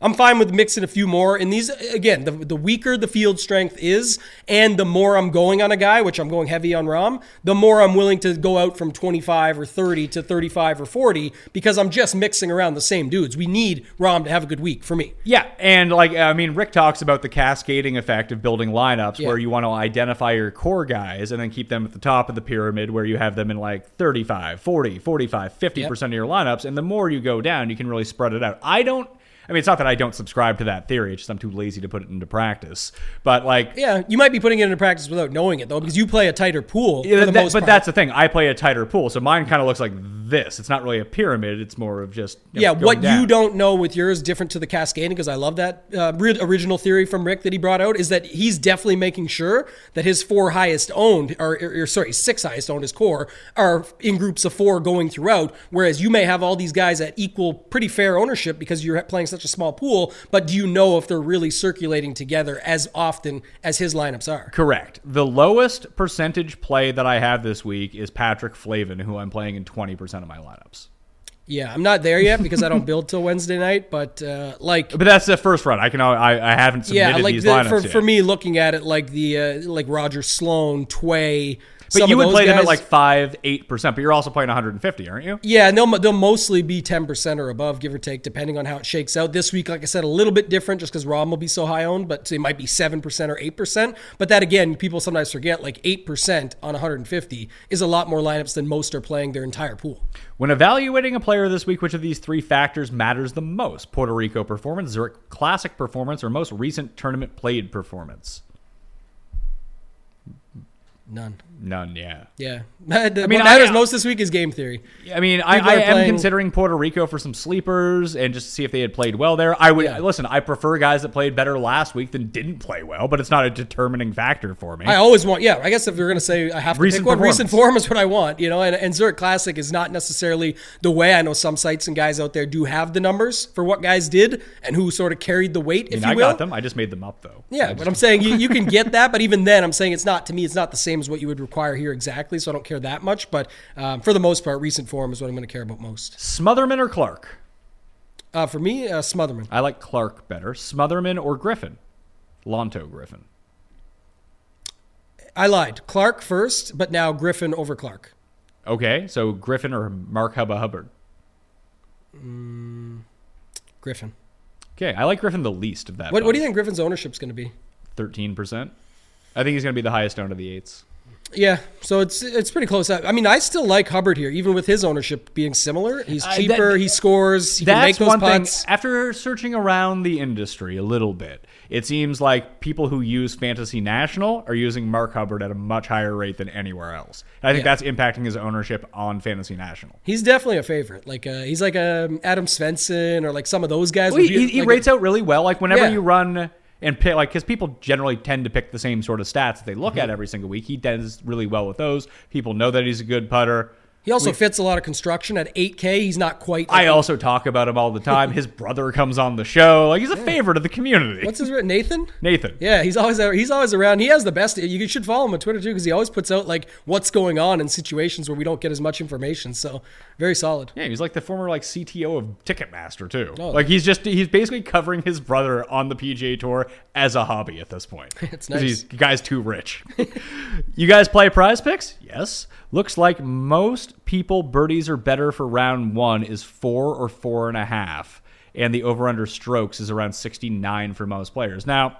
Speaker 3: I'm fine with mixing a few more. And these, again, the, the weaker the field strength is, and the more I'm going on a guy, which I'm going heavy on Rom, the more I'm willing to go out from 25 or 30 to 35 or 40 because I'm just mixing around the same dudes. We need Rom to have a good week for me.
Speaker 2: Yeah, and like I mean, Rick talks about the cascading effect of building lineups
Speaker 3: Yeah.
Speaker 2: where you want to identify your core guys and then keep them at the top of the pyramid where you have them in like 35, 40, 45, 50% of your lineups. And the more you go down, you can really spread it out. I don't. I mean, it's not that I don't subscribe to that theory. It's just I'm too lazy to put it into practice. But like,
Speaker 3: Yeah, you might be putting it into practice without knowing it, though, because you play a tighter pool
Speaker 2: Yeah, that- but
Speaker 3: part.
Speaker 2: that's the thing. I play a tighter pool, so mine kind of looks like this. It's not really a pyramid. It's more of just you know,
Speaker 3: yeah, what you don't know with yours different to the cascading because I love that uh, original theory from Rick that he brought out is that he's definitely making sure that his four highest owned or, or, or sorry six highest owned his core are in groups of four going throughout whereas you may have all these guys at equal pretty fair ownership because you're playing such a small pool but do you know if they're really circulating together as often as his lineups are
Speaker 2: Correct. The lowest percentage play that I have this week is Patrick Flavin, who I'm playing in 20% of my lineups.
Speaker 3: yeah I'm not there yet because I don't build till Wednesday night but uh, like
Speaker 2: But that's the first run. I can. I, I haven't submitted
Speaker 3: yeah, like
Speaker 2: these
Speaker 3: the,
Speaker 2: lineups
Speaker 3: for,
Speaker 2: yet.
Speaker 3: for me looking at it like the uh, like Roger Sloan, Tway,
Speaker 2: But you would play them at like five, eight percent. But you're also playing 150, aren't you?
Speaker 3: Yeah, and they'll, they'll mostly be 10% or above, give or take, depending on how it shakes out. This week, like I said, a little bit different just because Rom will be so high owned, but it might be 7% or 8%. But that, again, people sometimes forget like 8% on 150 is a lot more lineups than most are playing their entire pool.
Speaker 2: When evaluating a player this week, which of these three factors matters the most? Puerto Rico performance, Zurich Classic performance, or most recent tournament played performance?
Speaker 3: None.
Speaker 2: None, yeah.
Speaker 3: Yeah. I
Speaker 2: mean,
Speaker 3: what matters
Speaker 2: I-
Speaker 3: most this week is game theory.
Speaker 2: I mean, I, I am
Speaker 3: playing-
Speaker 2: considering Puerto Rico for some sleepers and just to see if they had played well there. I would
Speaker 3: Yeah.
Speaker 2: listen. I prefer guys that played better last week than didn't play well, but it's not a determining factor for me.
Speaker 3: I always want, yeah. I guess if you're going to say I have to
Speaker 2: Recent
Speaker 3: pick one, recent form is what I want, you know. And, and Zurich Classic is not necessarily the way I know some sites and guys out there do have the numbers for what guys did and who sort of carried the weight,
Speaker 2: I
Speaker 3: if
Speaker 2: mean,
Speaker 3: you
Speaker 2: I
Speaker 3: will.
Speaker 2: got them. I just made them up though.
Speaker 3: Yeah, but I'm saying you, you can get that, but even then, I'm saying it's not to me. It's not the same as what you would require here exactly. So I don't care that much. But um, for the most part, recent form is what I'm going to care about most.
Speaker 2: Smotherman or Clark?
Speaker 3: Uh, for me, uh, Smotherman.
Speaker 2: I like Clark better. Smotherman or Griffin? Lanto Griffin.
Speaker 3: I lied. Clark first, but now Griffin over Clark.
Speaker 2: Okay, so Griffin or Mark Hubba Hubbard.
Speaker 3: Griffin.
Speaker 2: Okay, I like Griffin the least of that.
Speaker 3: What, what do you think Griffin's ownership's going to be?
Speaker 2: Thirteen percent. I think he's going to be the highest owned of the eights.
Speaker 3: Yeah, so it's it's pretty close. I mean, I still like Hubbard here, even with his ownership being similar. He's cheaper.
Speaker 2: that-
Speaker 3: he scores. He can make
Speaker 2: That's
Speaker 3: those
Speaker 2: one
Speaker 3: putts.
Speaker 2: thing. After searching around the industry a little bit, it seems like people who use Fantasy National are using Mark Hubbard at a much higher rate than anywhere else. And I think
Speaker 3: Yeah.
Speaker 2: that's impacting his ownership on Fantasy National.
Speaker 3: He's definitely a favorite. Like uh, he's like a Adam Svensson or like some of those guys.
Speaker 2: Well, he, he
Speaker 3: like-
Speaker 2: rates out really well. Like whenever
Speaker 3: Yeah.
Speaker 2: you run and pick, like because people generally tend to pick the same sort of stats that they look
Speaker 3: Mm-hmm.
Speaker 2: at every single week. He does really well with those. People know that he's a good putter.
Speaker 3: He also fits a lot of construction at 8K. He's not quite.
Speaker 2: I also talk about him all the time. His brother comes on the show. Like he's a favorite of the community.
Speaker 3: What's his name? Nathan?
Speaker 2: Nathan?
Speaker 3: Yeah, he's always he's always around. He has the best. You should follow him on Twitter too because he always puts out like what's going on in situations where we don't get as much information. So very solid.
Speaker 2: Yeah, he's like the former like CTO of Ticketmaster too.
Speaker 3: Oh.
Speaker 2: Like he's just he's basically covering his brother on the PGA Tour as a hobby at this point.
Speaker 3: It's nice.
Speaker 2: He's guy's too rich. you guys play Prize Picks? Yes. Looks like most people birdies are better for round one is four or four and a half, and the over under strokes is around sixty nine for most players. Now.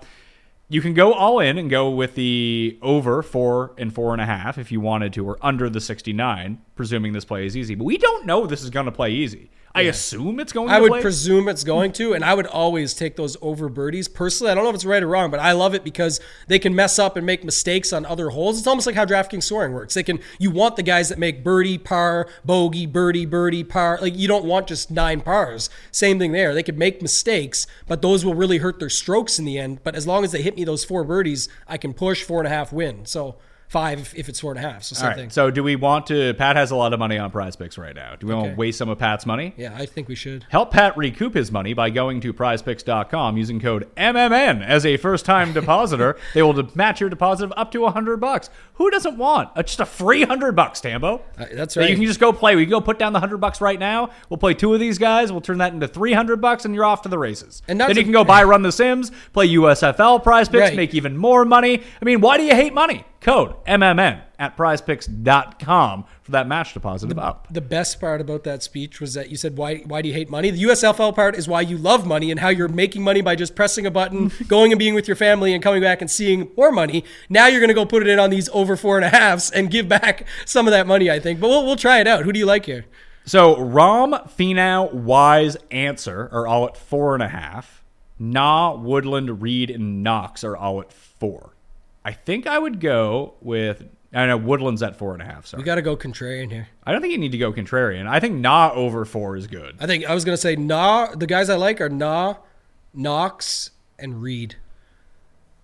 Speaker 2: You can go all in and go with the over four and four and a half if you wanted to, or under the 69, presuming this play is easy. But we don't know this is going to play easy. I assume it's going
Speaker 3: I would
Speaker 2: play.
Speaker 3: presume it's going to, and I would always take those over birdies. Personally, I don't know if it's right or wrong, but I love it because they can mess up and make mistakes on other holes. It's almost like how DraftKings scoring works. They can you want the guys that make birdie, par, bogey, birdie, birdie, par. Like you don't want just nine pars. Same thing there. They could make mistakes, but those will really hurt their strokes in the end. But as long as they hit me those four birdies, I can push four and a half win. So five if, it's four and a half. So same
Speaker 2: all right.
Speaker 3: thing.
Speaker 2: So do we want to? Pat has a lot of money on Prize Picks right now. Do we want to waste some of Pat's money?
Speaker 3: yeah, I think we should.
Speaker 2: Help Pat recoup his money by going to prizepicks.com using code MMN as a first time depositor. they will match your deposit of up to a 100 bucks. Who doesn't want uh, just a free 100 bucks, Tambo?
Speaker 3: Uh, that's
Speaker 2: That
Speaker 3: right.
Speaker 2: You can just go play. We can go put down the 100 bucks right now. We'll play two of these guys. We'll turn that into 300 bucks and you're off to the races.
Speaker 3: And
Speaker 2: then you can go buy Run the Sims, play USFL Prize Picks,
Speaker 3: Right.
Speaker 2: make even more money. I mean, why do you hate money? Code MMN at prizepicks.com for that match deposit of up.
Speaker 3: The best part about that speech was that you said, "Why? Why do you hate money?" The USFL part is why you love money and how you're making money by just pressing a button, going and being with your family, and coming back and seeing more money. Now you're going to go put it in on these over four and a halves and give back some of that money. I think, but we'll we'll try it out. Who do you like here?
Speaker 2: So Rahm, Finau, Wise, Ancer are all at four and a half. Na, Woodland, Reed, and Knox are all at four. I think I would go with. I know Woodland's at four and a half. So
Speaker 3: We got to go contrarian here.
Speaker 2: I don't think you need to go contrarian. I think Na over four is good.
Speaker 3: I think I was going to say Na. The guys I like are Na, Knox, and Reed.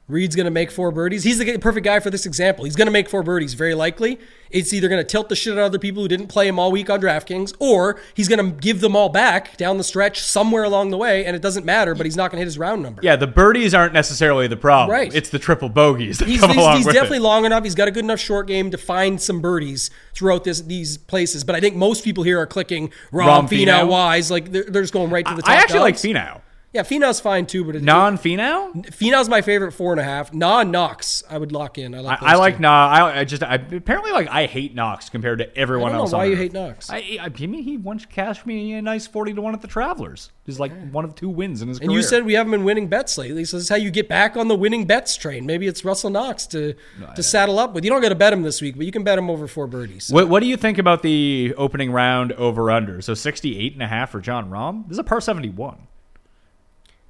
Speaker 3: Reed's going to make four birdies. He's the perfect guy for this example. He's going to make four birdies, very likely. It's either going to tilt the shit out of other people who didn't play him all week on DraftKings, or he's going to give them all back down the stretch somewhere along the way, and it doesn't matter, but he's not going to hit his round number.
Speaker 2: Yeah, the birdies aren't necessarily the problem.
Speaker 3: Right.
Speaker 2: It's the triple bogeys that
Speaker 3: He's,
Speaker 2: come
Speaker 3: he's,
Speaker 2: along
Speaker 3: he's
Speaker 2: with
Speaker 3: definitely
Speaker 2: it.
Speaker 3: long enough. He's got a good enough short game to find some birdies throughout this these places. But I think most people here are clicking Rahm,
Speaker 2: Rahm
Speaker 3: Finau. Wise. Like they're, they're just going right to the top.
Speaker 2: I actually
Speaker 3: dogs.
Speaker 2: like Finau.
Speaker 3: Yeah, Finau's fine too, but
Speaker 2: Non Finau?
Speaker 3: Finau's my favorite four and a half. Non Knox, I would lock in. I like.
Speaker 2: I, I like. Nah. I, I just I, apparently like I hate Knox compared to everyone
Speaker 3: I don't know
Speaker 2: else.
Speaker 3: why you
Speaker 2: Earth.
Speaker 3: hate Knox.
Speaker 2: I, I, I mean, he once cashed me a nice forty to one at the Travelers. He's like one of two wins in his
Speaker 3: And
Speaker 2: career.
Speaker 3: you said we haven't been winning bets lately, so this is how you get back on the winning bets train. Maybe it's Russell Knox to to saddle up with. You don't got to bet him this week, but you can bet him over four birdies.
Speaker 2: What, what do you think about the opening round over under? So 68 and a half for Jon Rahm. This is a par 71.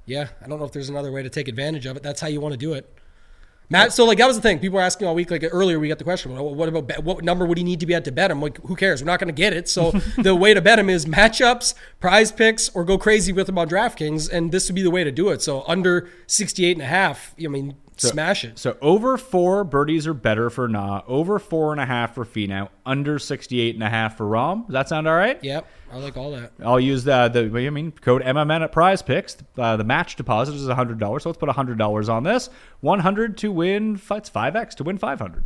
Speaker 3: Yeah, I don't know if there's another way to take advantage of it. That's how you want to do it. Matt, so like that was the thing. People were asking all week. Like earlier, we got the question: well, What about bet, what number would he need to be at to bet him? Like, who cares? We're not going to get it. So the way to bet him is matchups, prize picks, or go crazy with him on DraftKings, and this would be the way to do it. So under 68 and a half, I mean, smash it.
Speaker 2: So over four birdies are better for Na, over four and a half for Finau, under 68 and a half for Rahm. Does that sound all right?
Speaker 3: Yep, I like all that.
Speaker 2: I'll use the, the I mean code MMN at Prize Picks. Uh, the match deposit is hundred dollars, so let's put hundred dollars on this. One hundred to win. It's five x to win five hundred.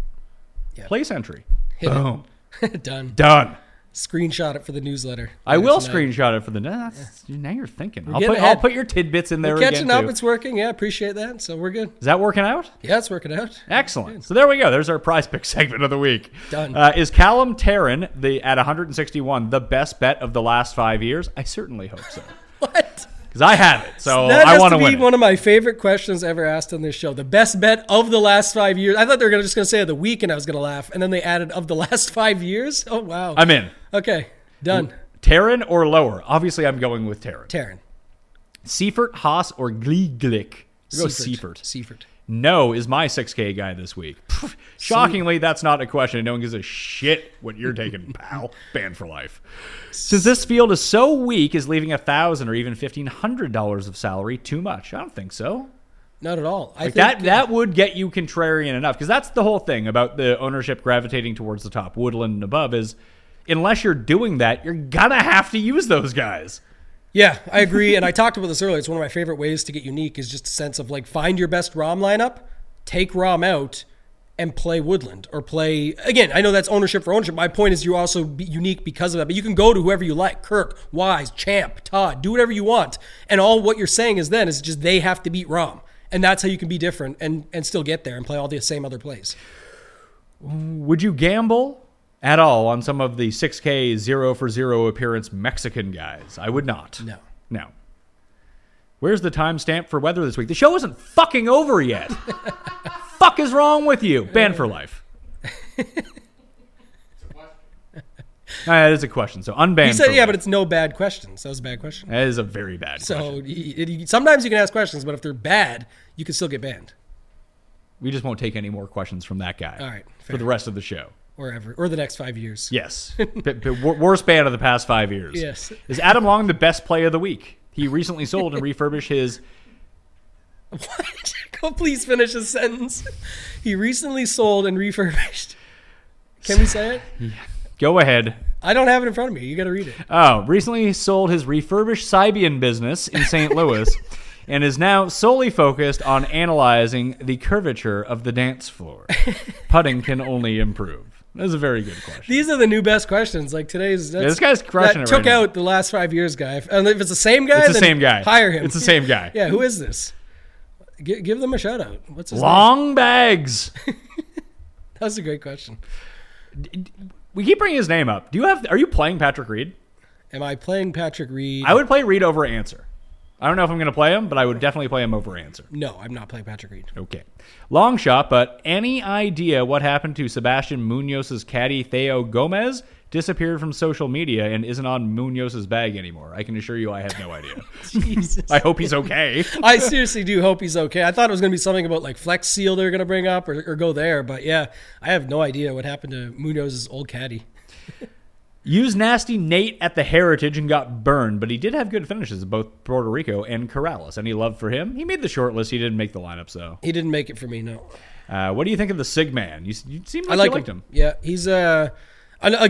Speaker 3: Yeah.
Speaker 2: Place entry.
Speaker 3: Hit
Speaker 2: Boom.
Speaker 3: Done.
Speaker 2: Done.
Speaker 3: Screenshot it for the newsletter.
Speaker 2: I will
Speaker 3: Tonight.
Speaker 2: screenshot it for the. That's, Now you're thinking. I'll put, I'll put your tidbits in there
Speaker 3: We're catching up.
Speaker 2: too.
Speaker 3: It's working. Yeah, appreciate that. So we're good.
Speaker 2: Is that working out?
Speaker 3: Yeah, it's working out.
Speaker 2: Excellent. So there we go. There's our prize pick segment of the week.
Speaker 3: Done.
Speaker 2: Uh, is Callum Tarren the at 161 the best bet of the last five years? I certainly hope so
Speaker 3: What?
Speaker 2: Because I have it. So
Speaker 3: that
Speaker 2: I want
Speaker 3: to
Speaker 2: win.
Speaker 3: one of my favorite questions ever asked on this show. The best bet of the last five years. I thought they were just going to say of the week, and I was going to laugh. And then they added of the last five years. Oh wow.
Speaker 2: I'm in.
Speaker 3: okay, done.
Speaker 2: Tarren or lower? Obviously, I'm going with Tarren.
Speaker 3: Tarren.
Speaker 2: Seiffert, Haas, or Gliglick? Go Seiffert.
Speaker 3: Seiffert.
Speaker 2: No is my 6K guy this week. Pff, Shockingly, that's not a question. No one gives a shit what you're taking, pal. Banned for life. Since this field is so weak, is leaving a thousand or even fifteen hundred dollars of salary too much? I don't think so.
Speaker 3: Not at all. I
Speaker 2: Like
Speaker 3: think
Speaker 2: that that would get you contrarian enough because that's the whole thing about the ownership gravitating towards the top, Woodland and above is unless you're doing that, you're gonna have to use those guys.
Speaker 3: Yeah, I agree. and I talked about this earlier. It's one of my favorite ways to get unique is just a sense of like find your best Rahm lineup, take Rahm out, and play Woodland or play again. I know that's ownership for ownership. My point is you also be unique because of that. But you can go to whoever you like, Kirk, Wise, Champ, Todd, do whatever you want. And all what you're saying is then is just they have to beat Rahm. And that's how you can be different and, and still get there and play all the same other plays.
Speaker 2: Would you gamble at all on some of the 6K zero for zero appearance Mexican guys? I would not.
Speaker 3: No.
Speaker 2: No. Where's the timestamp for weather this week? The show isn't fucking over yet. Fuck is wrong with you? Banned for life. That is a question. So unbanned.
Speaker 3: He said, yeah,
Speaker 2: life.
Speaker 3: but it's no bad questions. That was a bad question.
Speaker 2: that is a very bad question.
Speaker 3: So sometimes you can ask questions, but if they're bad, you can still get banned.
Speaker 2: We just won't take any more questions from that guy.
Speaker 3: All right,
Speaker 2: For the rest of the show.
Speaker 3: Or ever, or the next five years.
Speaker 2: Yes. B- b- wor- worst band of the past five years.
Speaker 3: Yes.
Speaker 2: Is Adam Long the best play of the week? He recently sold and refurbished his.
Speaker 3: What? Go please finish his sentence. He recently sold and refurbished. Can we say it?
Speaker 2: Go ahead.
Speaker 3: I don't have it in front of me. You got to read it.
Speaker 2: Oh, recently sold his refurbished Sibian business in St. Louis and is now solely focused on analyzing the curvature of the dance floor. Putting can only improve. That's a very good question.
Speaker 3: These are the new best questions. Like today's. That's,
Speaker 2: this guy's crushing
Speaker 3: that
Speaker 2: it right
Speaker 3: Took
Speaker 2: now.
Speaker 3: out the last five years guy. And if it's the same guy,
Speaker 2: It's the same guy.
Speaker 3: Hire him.
Speaker 2: It's the same guy.
Speaker 3: yeah. Who is this? G- give them a shout out. What's his name?
Speaker 2: Long bags.
Speaker 3: That was a great question.
Speaker 2: We keep bringing his name up. Do you have? Are you playing Patrick Reed?
Speaker 3: Am I playing Patrick Reed?
Speaker 2: I would play Reed over Ancer. I don't know if I'm going to play him, but I would definitely play him over Ancer.
Speaker 3: no, I'm not playing Patrick Reed.
Speaker 2: Okay. Long shot, but any idea what happened to Sebastian Munoz's caddy Theo Gomez? Disappeared from social media and isn't on Munoz's bag anymore. I can assure you I have no idea.
Speaker 3: Jesus.
Speaker 2: I hope he's okay.
Speaker 3: I seriously do hope he's okay. I thought it was going to be something about like Flex Seal they're going to bring up or, or go there, but yeah, I have no idea what happened to Munoz's old caddy.
Speaker 2: Used nasty Nate at the Heritage and got burned, but he did have good finishes at both Puerto Rico and Corales. Any love for him? He made the short list. He didn't make the lineup, so.
Speaker 3: He didn't make it for me, no.
Speaker 2: Uh, what do you think of the Sigman? You, you seem like,
Speaker 3: I like
Speaker 2: you liked
Speaker 3: him.
Speaker 2: him.
Speaker 3: Yeah, he's uh,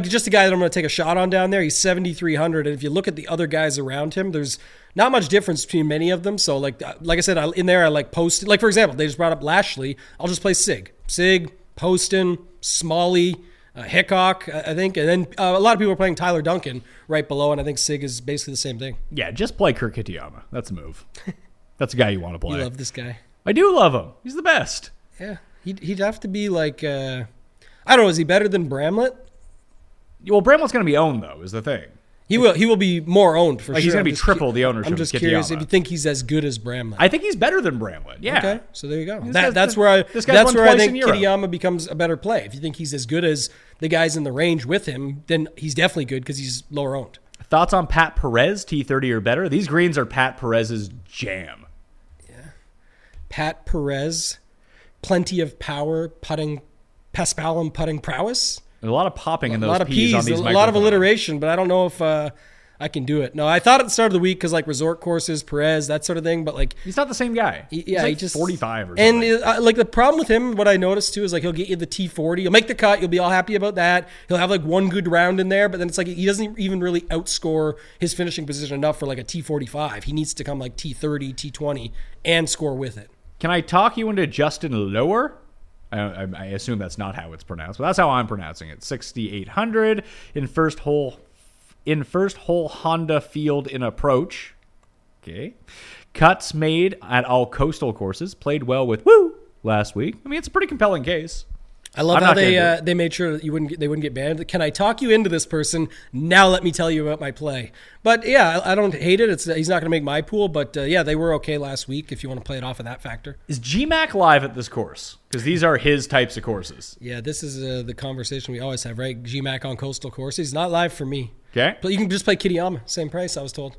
Speaker 3: just a guy that I'm going to take a shot on down there. He's 7,300, and if you look at the other guys around him, there's not much difference between many of them. So like, uh, like I said, I, in there I like posted. Like for example, they just brought up Lashley. I'll just play Sigg, Sigg, Poston, Smalley. Uh, Hickok, I I think, and then uh, a lot of people are playing Tyler Duncan right below, and I think Sigg is basically the same thing.
Speaker 2: Yeah, just play Kurt Kitayama. That's a move. That's a guy you want to play.
Speaker 3: You love this guy.
Speaker 2: I do love him. He's the best.
Speaker 3: Yeah, he'd, he'd have to be like, uh, I don't know, is he better than Bramlett?
Speaker 2: Well, Bramlett's going to be owned though. Is the thing.
Speaker 3: He will. He will be more owned for
Speaker 2: Like,
Speaker 3: sure.
Speaker 2: he's gonna be triple
Speaker 3: cu-
Speaker 2: the ownership
Speaker 3: I'm just curious if you think he's as good as Bramlett.
Speaker 2: I think he's better than Bramlett. Yeah.
Speaker 3: Okay, so there you go. That, that's where I. That's where I think
Speaker 2: in
Speaker 3: Kitayama becomes a better play. If you think he's as good as the guys in the range with him, then he's definitely good because he's lower owned.
Speaker 2: Thoughts on Pat Perez T30 or better? These greens are Pat Perez's jam. Yeah.
Speaker 3: Pat Perez, plenty of power, putting, paspalum putting prowess.
Speaker 2: A lot of popping in
Speaker 3: a lot of
Speaker 2: P's,
Speaker 3: P's, a lot of alliteration, but I don't know if uh, I can do it. No, I thought at the start of the week because like resort courses, Perez, that sort of thing, but like
Speaker 2: He's not the same guy.
Speaker 3: He-
Speaker 2: He's
Speaker 3: yeah,
Speaker 2: like
Speaker 3: he just
Speaker 2: 45 or
Speaker 3: and
Speaker 2: something.
Speaker 3: uh, like the problem with him, what I noticed too is like he'll get you the T40, he'll make the cut, you'll be all happy about that. He'll have like one good round in there, but then it's like he doesn't even really outscore his finishing position enough for like a T45. He needs to come like T30, T20, and score with it.
Speaker 2: Can I talk you into Justin Lower? I, I, assume that's not how it's pronounced, but that's how I'm pronouncing it. 6800 in first hole in first hole Honda field in approach. Okay. Cuts made at all coastal courses. Played well with Wu last week. I mean, it's a pretty compelling case.
Speaker 3: I love
Speaker 2: I'm
Speaker 3: how they uh, they made sure that you wouldn't get, they wouldn't get banned. Can I talk you into this person? Now let me tell you about my play. But yeah, I, I don't hate it. It's he's not going to make my pool, but uh, yeah, they were okay last week. If you want to play it off of that factor.
Speaker 2: Is GMAC live at this course? Because these are his types of courses.
Speaker 3: Yeah, this is uh, the conversation we always have, right? GMAC on coastal courses. Not live for me.
Speaker 2: Okay.
Speaker 3: But you can just play Kitayama, same price, I was told.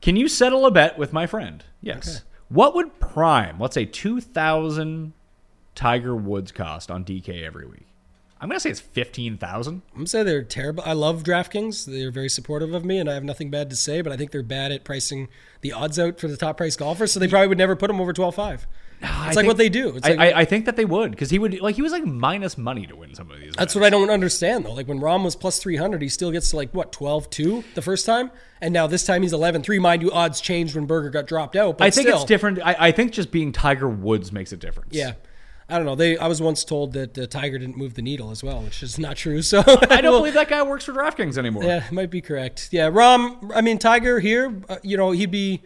Speaker 2: Can you settle a bet with my friend? Yes. What would prime, let's say 2000 Tiger Woods cost on DK every week? I'm going to say it's 15,000.
Speaker 3: I'm gonna say they're terrible. I love DraftKings. They're very supportive of me, and I have nothing bad to say. But I think they're bad at pricing the odds out for the top price golfers. So they probably would never put them over 12.5. Ah, it's like what they do. It's
Speaker 2: I,
Speaker 3: like,
Speaker 2: I, I think that they would because he would like he was like minus money to win some of these.
Speaker 3: That's what I don't understand though. Like when Rahm was plus 300, he still gets to like what 12-2 the first time, and now this time he's 11-3. Mind you, odds changed when Berger got dropped out. But
Speaker 2: I think
Speaker 3: still,
Speaker 2: it's different. I, I think just being Tiger Woods makes a difference.
Speaker 3: Yeah, I don't know. They I was once told that uh, Tiger didn't move the needle as well, which is not true. So
Speaker 2: I don't believe that guy works for DraftKings anymore.
Speaker 3: Yeah, might be correct. Yeah, Rahm. I mean, Tiger here. Uh, you know, he'd be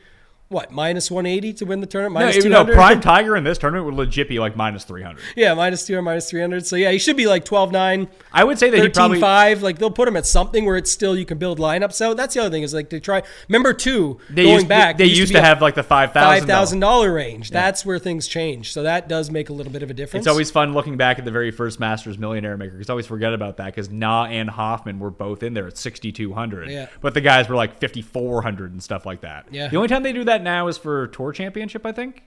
Speaker 3: what minus 180 to win the tournament.
Speaker 2: No,
Speaker 3: Minus
Speaker 2: though
Speaker 3: 200.
Speaker 2: Prime Tiger in this tournament would legit be like minus 300.
Speaker 3: yeah, minus 200, minus 300. So yeah, he should be like 12 9.
Speaker 2: I would say that he
Speaker 3: 13
Speaker 2: probably
Speaker 3: 5 like they'll put him at something where it's still you can build lineups out that's the other thing is like they try remember two
Speaker 2: they
Speaker 3: going
Speaker 2: used,
Speaker 3: back
Speaker 2: They
Speaker 3: there
Speaker 2: used to
Speaker 3: a
Speaker 2: have like the five thousand.
Speaker 3: $5000 range that's where things change so that does make a little bit of a difference
Speaker 2: It's always fun looking back at the very first Masters Millionaire Maker because I always forget about that because Na and Hoffman were both in there at 6,200.
Speaker 3: Yeah.
Speaker 2: But the guys were like 5,400 and stuff like that.
Speaker 3: Yeah.
Speaker 2: The only time they do that now is for Tour Championship, I think.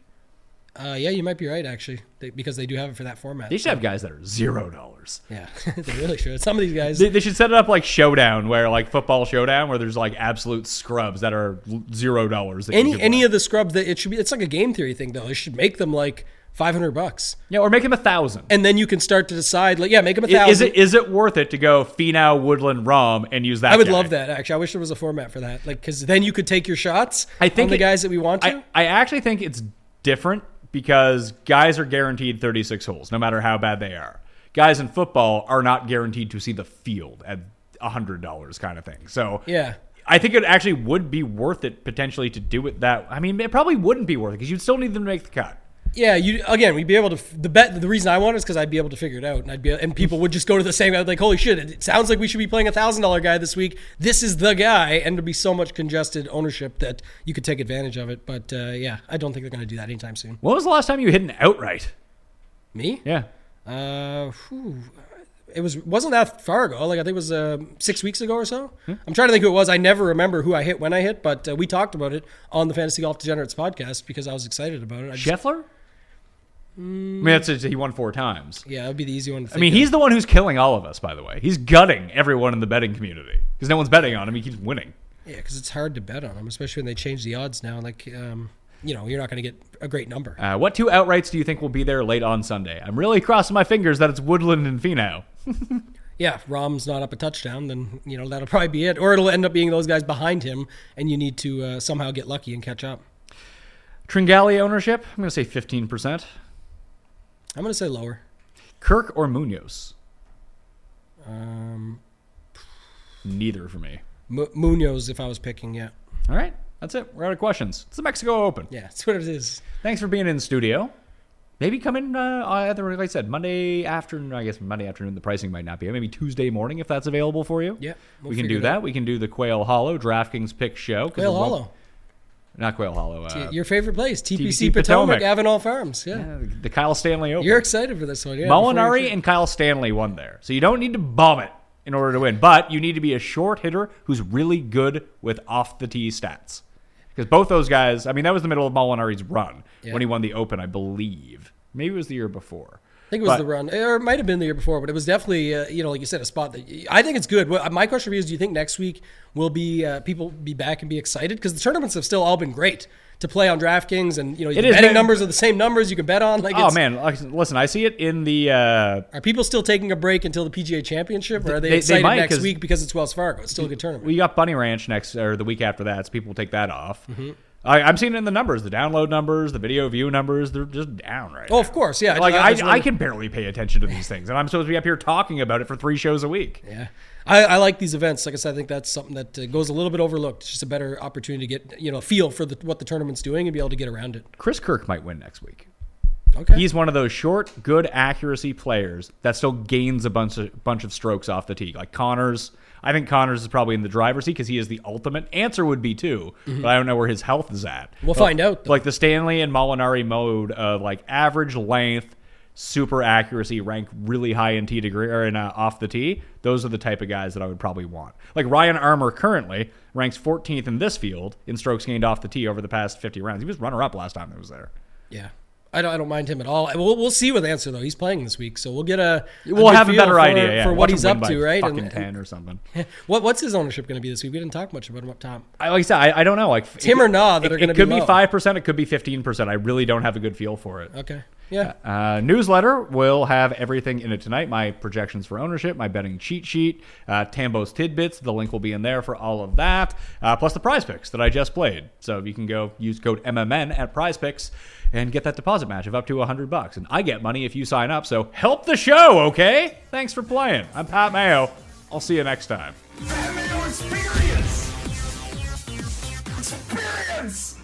Speaker 3: uh, yeah you might be right actually they, because they do have it for that format
Speaker 2: They should have guys that are zero dollars.
Speaker 3: yeah they really should some of these guys
Speaker 2: They, they should set it up like Showdown, where like football Showdown, where there's like absolute scrubs that are zero dollars.
Speaker 3: any any of the scrubs that it should be it's like a game theory thing though they should make them like 500 bucks
Speaker 2: yeah, or make them a thousand.
Speaker 3: and then you can start to decide like yeah make them a thousand
Speaker 2: Is it is it worth it to go Finau, Woodland, Rahm, and use that?
Speaker 3: I would
Speaker 2: guy?
Speaker 3: love that actually. I wish there was a format for that, like because then you could take your shots.
Speaker 2: I think
Speaker 3: on the
Speaker 2: it-
Speaker 3: guys that we want to.
Speaker 2: I, I actually think it's different because guys are guaranteed 36 holes, no matter how bad they are. Guys in football are not guaranteed to see the field at $100 kind of thing. So
Speaker 3: yeah,
Speaker 2: I think it actually would be worth it potentially to do it that. I mean, it probably wouldn't be worth it because you'd still need them to make the cut.
Speaker 3: Yeah. You again, we'd be able to. The bet. The reason I want it is because I'd be able to figure it out, and I'd be, and people would just go to the same. I'd be like, holy shit! It sounds like we should be playing a thousand dollar guy this week. This is the guy, and there'd be so much congested ownership that you could take advantage of it. But uh, yeah, I don't think they're going to do that anytime soon.
Speaker 2: When was the last time you hit an outright?
Speaker 3: Me?
Speaker 2: Yeah.
Speaker 3: Uh, whew. it was wasn't that far ago. Like I think it was uh, six weeks ago or so. I'm trying to think who it was. I never remember who I hit when I hit, but uh, we talked about it on the Fantasy Golf Degenerates podcast because I was excited about it. I just,
Speaker 2: Scheffler? I mean, that's he won four times.
Speaker 3: yeah, that'd be the easy one. To
Speaker 2: I mean, he's the one who's killing all of us, by the way. He's gutting everyone in the betting community because no one's betting on him. He keeps winning.
Speaker 3: yeah, because it's hard to bet on him, especially when they change the odds now. Like, um, you know, you're not going to get a great number.
Speaker 2: Uh, what two outrights do you think will be there late on Sunday? I'm really crossing my fingers that it's Woodland and Finau.
Speaker 3: Yeah, if Rahm's not up a touchdown, then you know that'll probably be it, or it'll end up being those guys behind him, and you need to uh, somehow get lucky and catch up.
Speaker 2: Tringali ownership, I'm going to say 15%.
Speaker 3: I'm going to say lower.
Speaker 2: Kirk or Munoz?
Speaker 3: Um,
Speaker 2: Neither for me.
Speaker 3: M- Munoz, if I was picking, yeah.
Speaker 2: All right, that's it. We're out of questions. It's the Mexico Open.
Speaker 3: Yeah, that's what it is.
Speaker 2: Thanks for being in the studio. Maybe come in uh, either, like I said, Monday afternoon. I guess Monday afternoon. The pricing might not be. Maybe Tuesday morning if that's available for you.
Speaker 3: Yeah, we'll
Speaker 2: we can do that. We can do the Quail Hollow DraftKings pick Show.
Speaker 3: Quail Hollow.
Speaker 2: Not Quail Hollow. Uh,
Speaker 3: Your favorite place, TPC,
Speaker 2: TPC
Speaker 3: Potomac,
Speaker 2: Potomac.
Speaker 3: Avenel Farms. Yeah.
Speaker 2: uh, the Kyle Stanley Open.
Speaker 3: You're excited for this one, yeah.
Speaker 2: Molinari and Kyle Stanley won there. So you don't need to bomb it in order to win, but you need to be a short hitter who's really good with off the tee stats. Because both those guys, I mean, that was the middle of Molinari's run
Speaker 3: Yeah.
Speaker 2: when he won the Open, I believe. Maybe it was the year before.
Speaker 3: I think it was
Speaker 2: But-
Speaker 3: the run, or it might have been the year before, but it was definitely, uh, you know, like you said, a spot that I think it's good. My question for you is: Do you think next week will be uh, people be back and be excited because the tournaments have still all been great to play on DraftKings, and you know, the betting numbers are the same numbers you can bet on. Like,
Speaker 2: Oh man, listen, I see it in the uh,
Speaker 3: are people still taking a break until the PGA Championship, or are they,
Speaker 2: They- they
Speaker 3: excited
Speaker 2: might,
Speaker 3: next week because it's Wells Fargo? It's still a good tournament.
Speaker 2: we got Bunny Ranch next or the week after that, so people will take that off.
Speaker 3: Mm-hmm.
Speaker 2: I, I'm seeing it in the numbers, the download numbers, the video view numbers. They're just down right
Speaker 3: oh,
Speaker 2: now.
Speaker 3: of course, yeah.
Speaker 2: Like
Speaker 3: I,
Speaker 2: I, I can barely pay attention to these things, and I'm supposed to be up here talking about it for three shows a week.
Speaker 3: Yeah. I, I like these events. Like I said, I think that's something that uh, goes a little bit overlooked. It's just a better opportunity to get, you know, a feel for the, what the tournament's doing and be able to get around it.
Speaker 2: Chris Kirk might win next week.
Speaker 3: Okay.
Speaker 2: He's one of those short, good accuracy players that still gains a bunch of bunch of strokes off the tee. Like Conners, I think Conners is probably in the driver's seat because he is the ultimate. Ancer would be too, but I don't know where his health is at.
Speaker 3: Mm-hmm. We'll
Speaker 2: But,
Speaker 3: find out, though.
Speaker 2: Like the Stanley and Molinari mode of like average length, super accuracy, rank really high in T degree or in uh, off the tee. Those are the type of guys that I would probably want. Like Ryan Armour currently ranks 14th in this field in strokes gained off the tee over the past 50 rounds. He was runner up last time he was there.
Speaker 3: Yeah. I don't, I don't mind him at all. We'll, we'll see with Ancer, though. He's playing this week, so we'll get a.
Speaker 2: We'll
Speaker 3: good
Speaker 2: have a better
Speaker 3: for,
Speaker 2: idea yeah.
Speaker 3: for what he's up to, right?
Speaker 2: Fucking
Speaker 3: And,
Speaker 2: ten or something.
Speaker 3: what, what's his ownership going to be this week? We didn't talk much about him up top.
Speaker 2: I, like I said, I, I don't know. Like
Speaker 3: Tim
Speaker 2: it-
Speaker 3: or Nah that
Speaker 2: it-
Speaker 3: are gonna be.
Speaker 2: It could be five percent. It could be fifteen percent. I really don't have a good feel for it.
Speaker 3: Okay. Yeah.
Speaker 2: Uh, newsletter will have everything in it tonight. My projections for ownership, my betting cheat sheet, uh, Tambo's tidbits. The link will be in there for all of that, uh, plus the Prize Picks that I just played. So you can go use code MMN at Prize Picks and get that deposit match of up to hundred bucks, and I get money if you sign up. So help the show, okay? Thanks for playing. I'm Pat Mayo. I'll see you next time.
Speaker 1: Experience! Experience!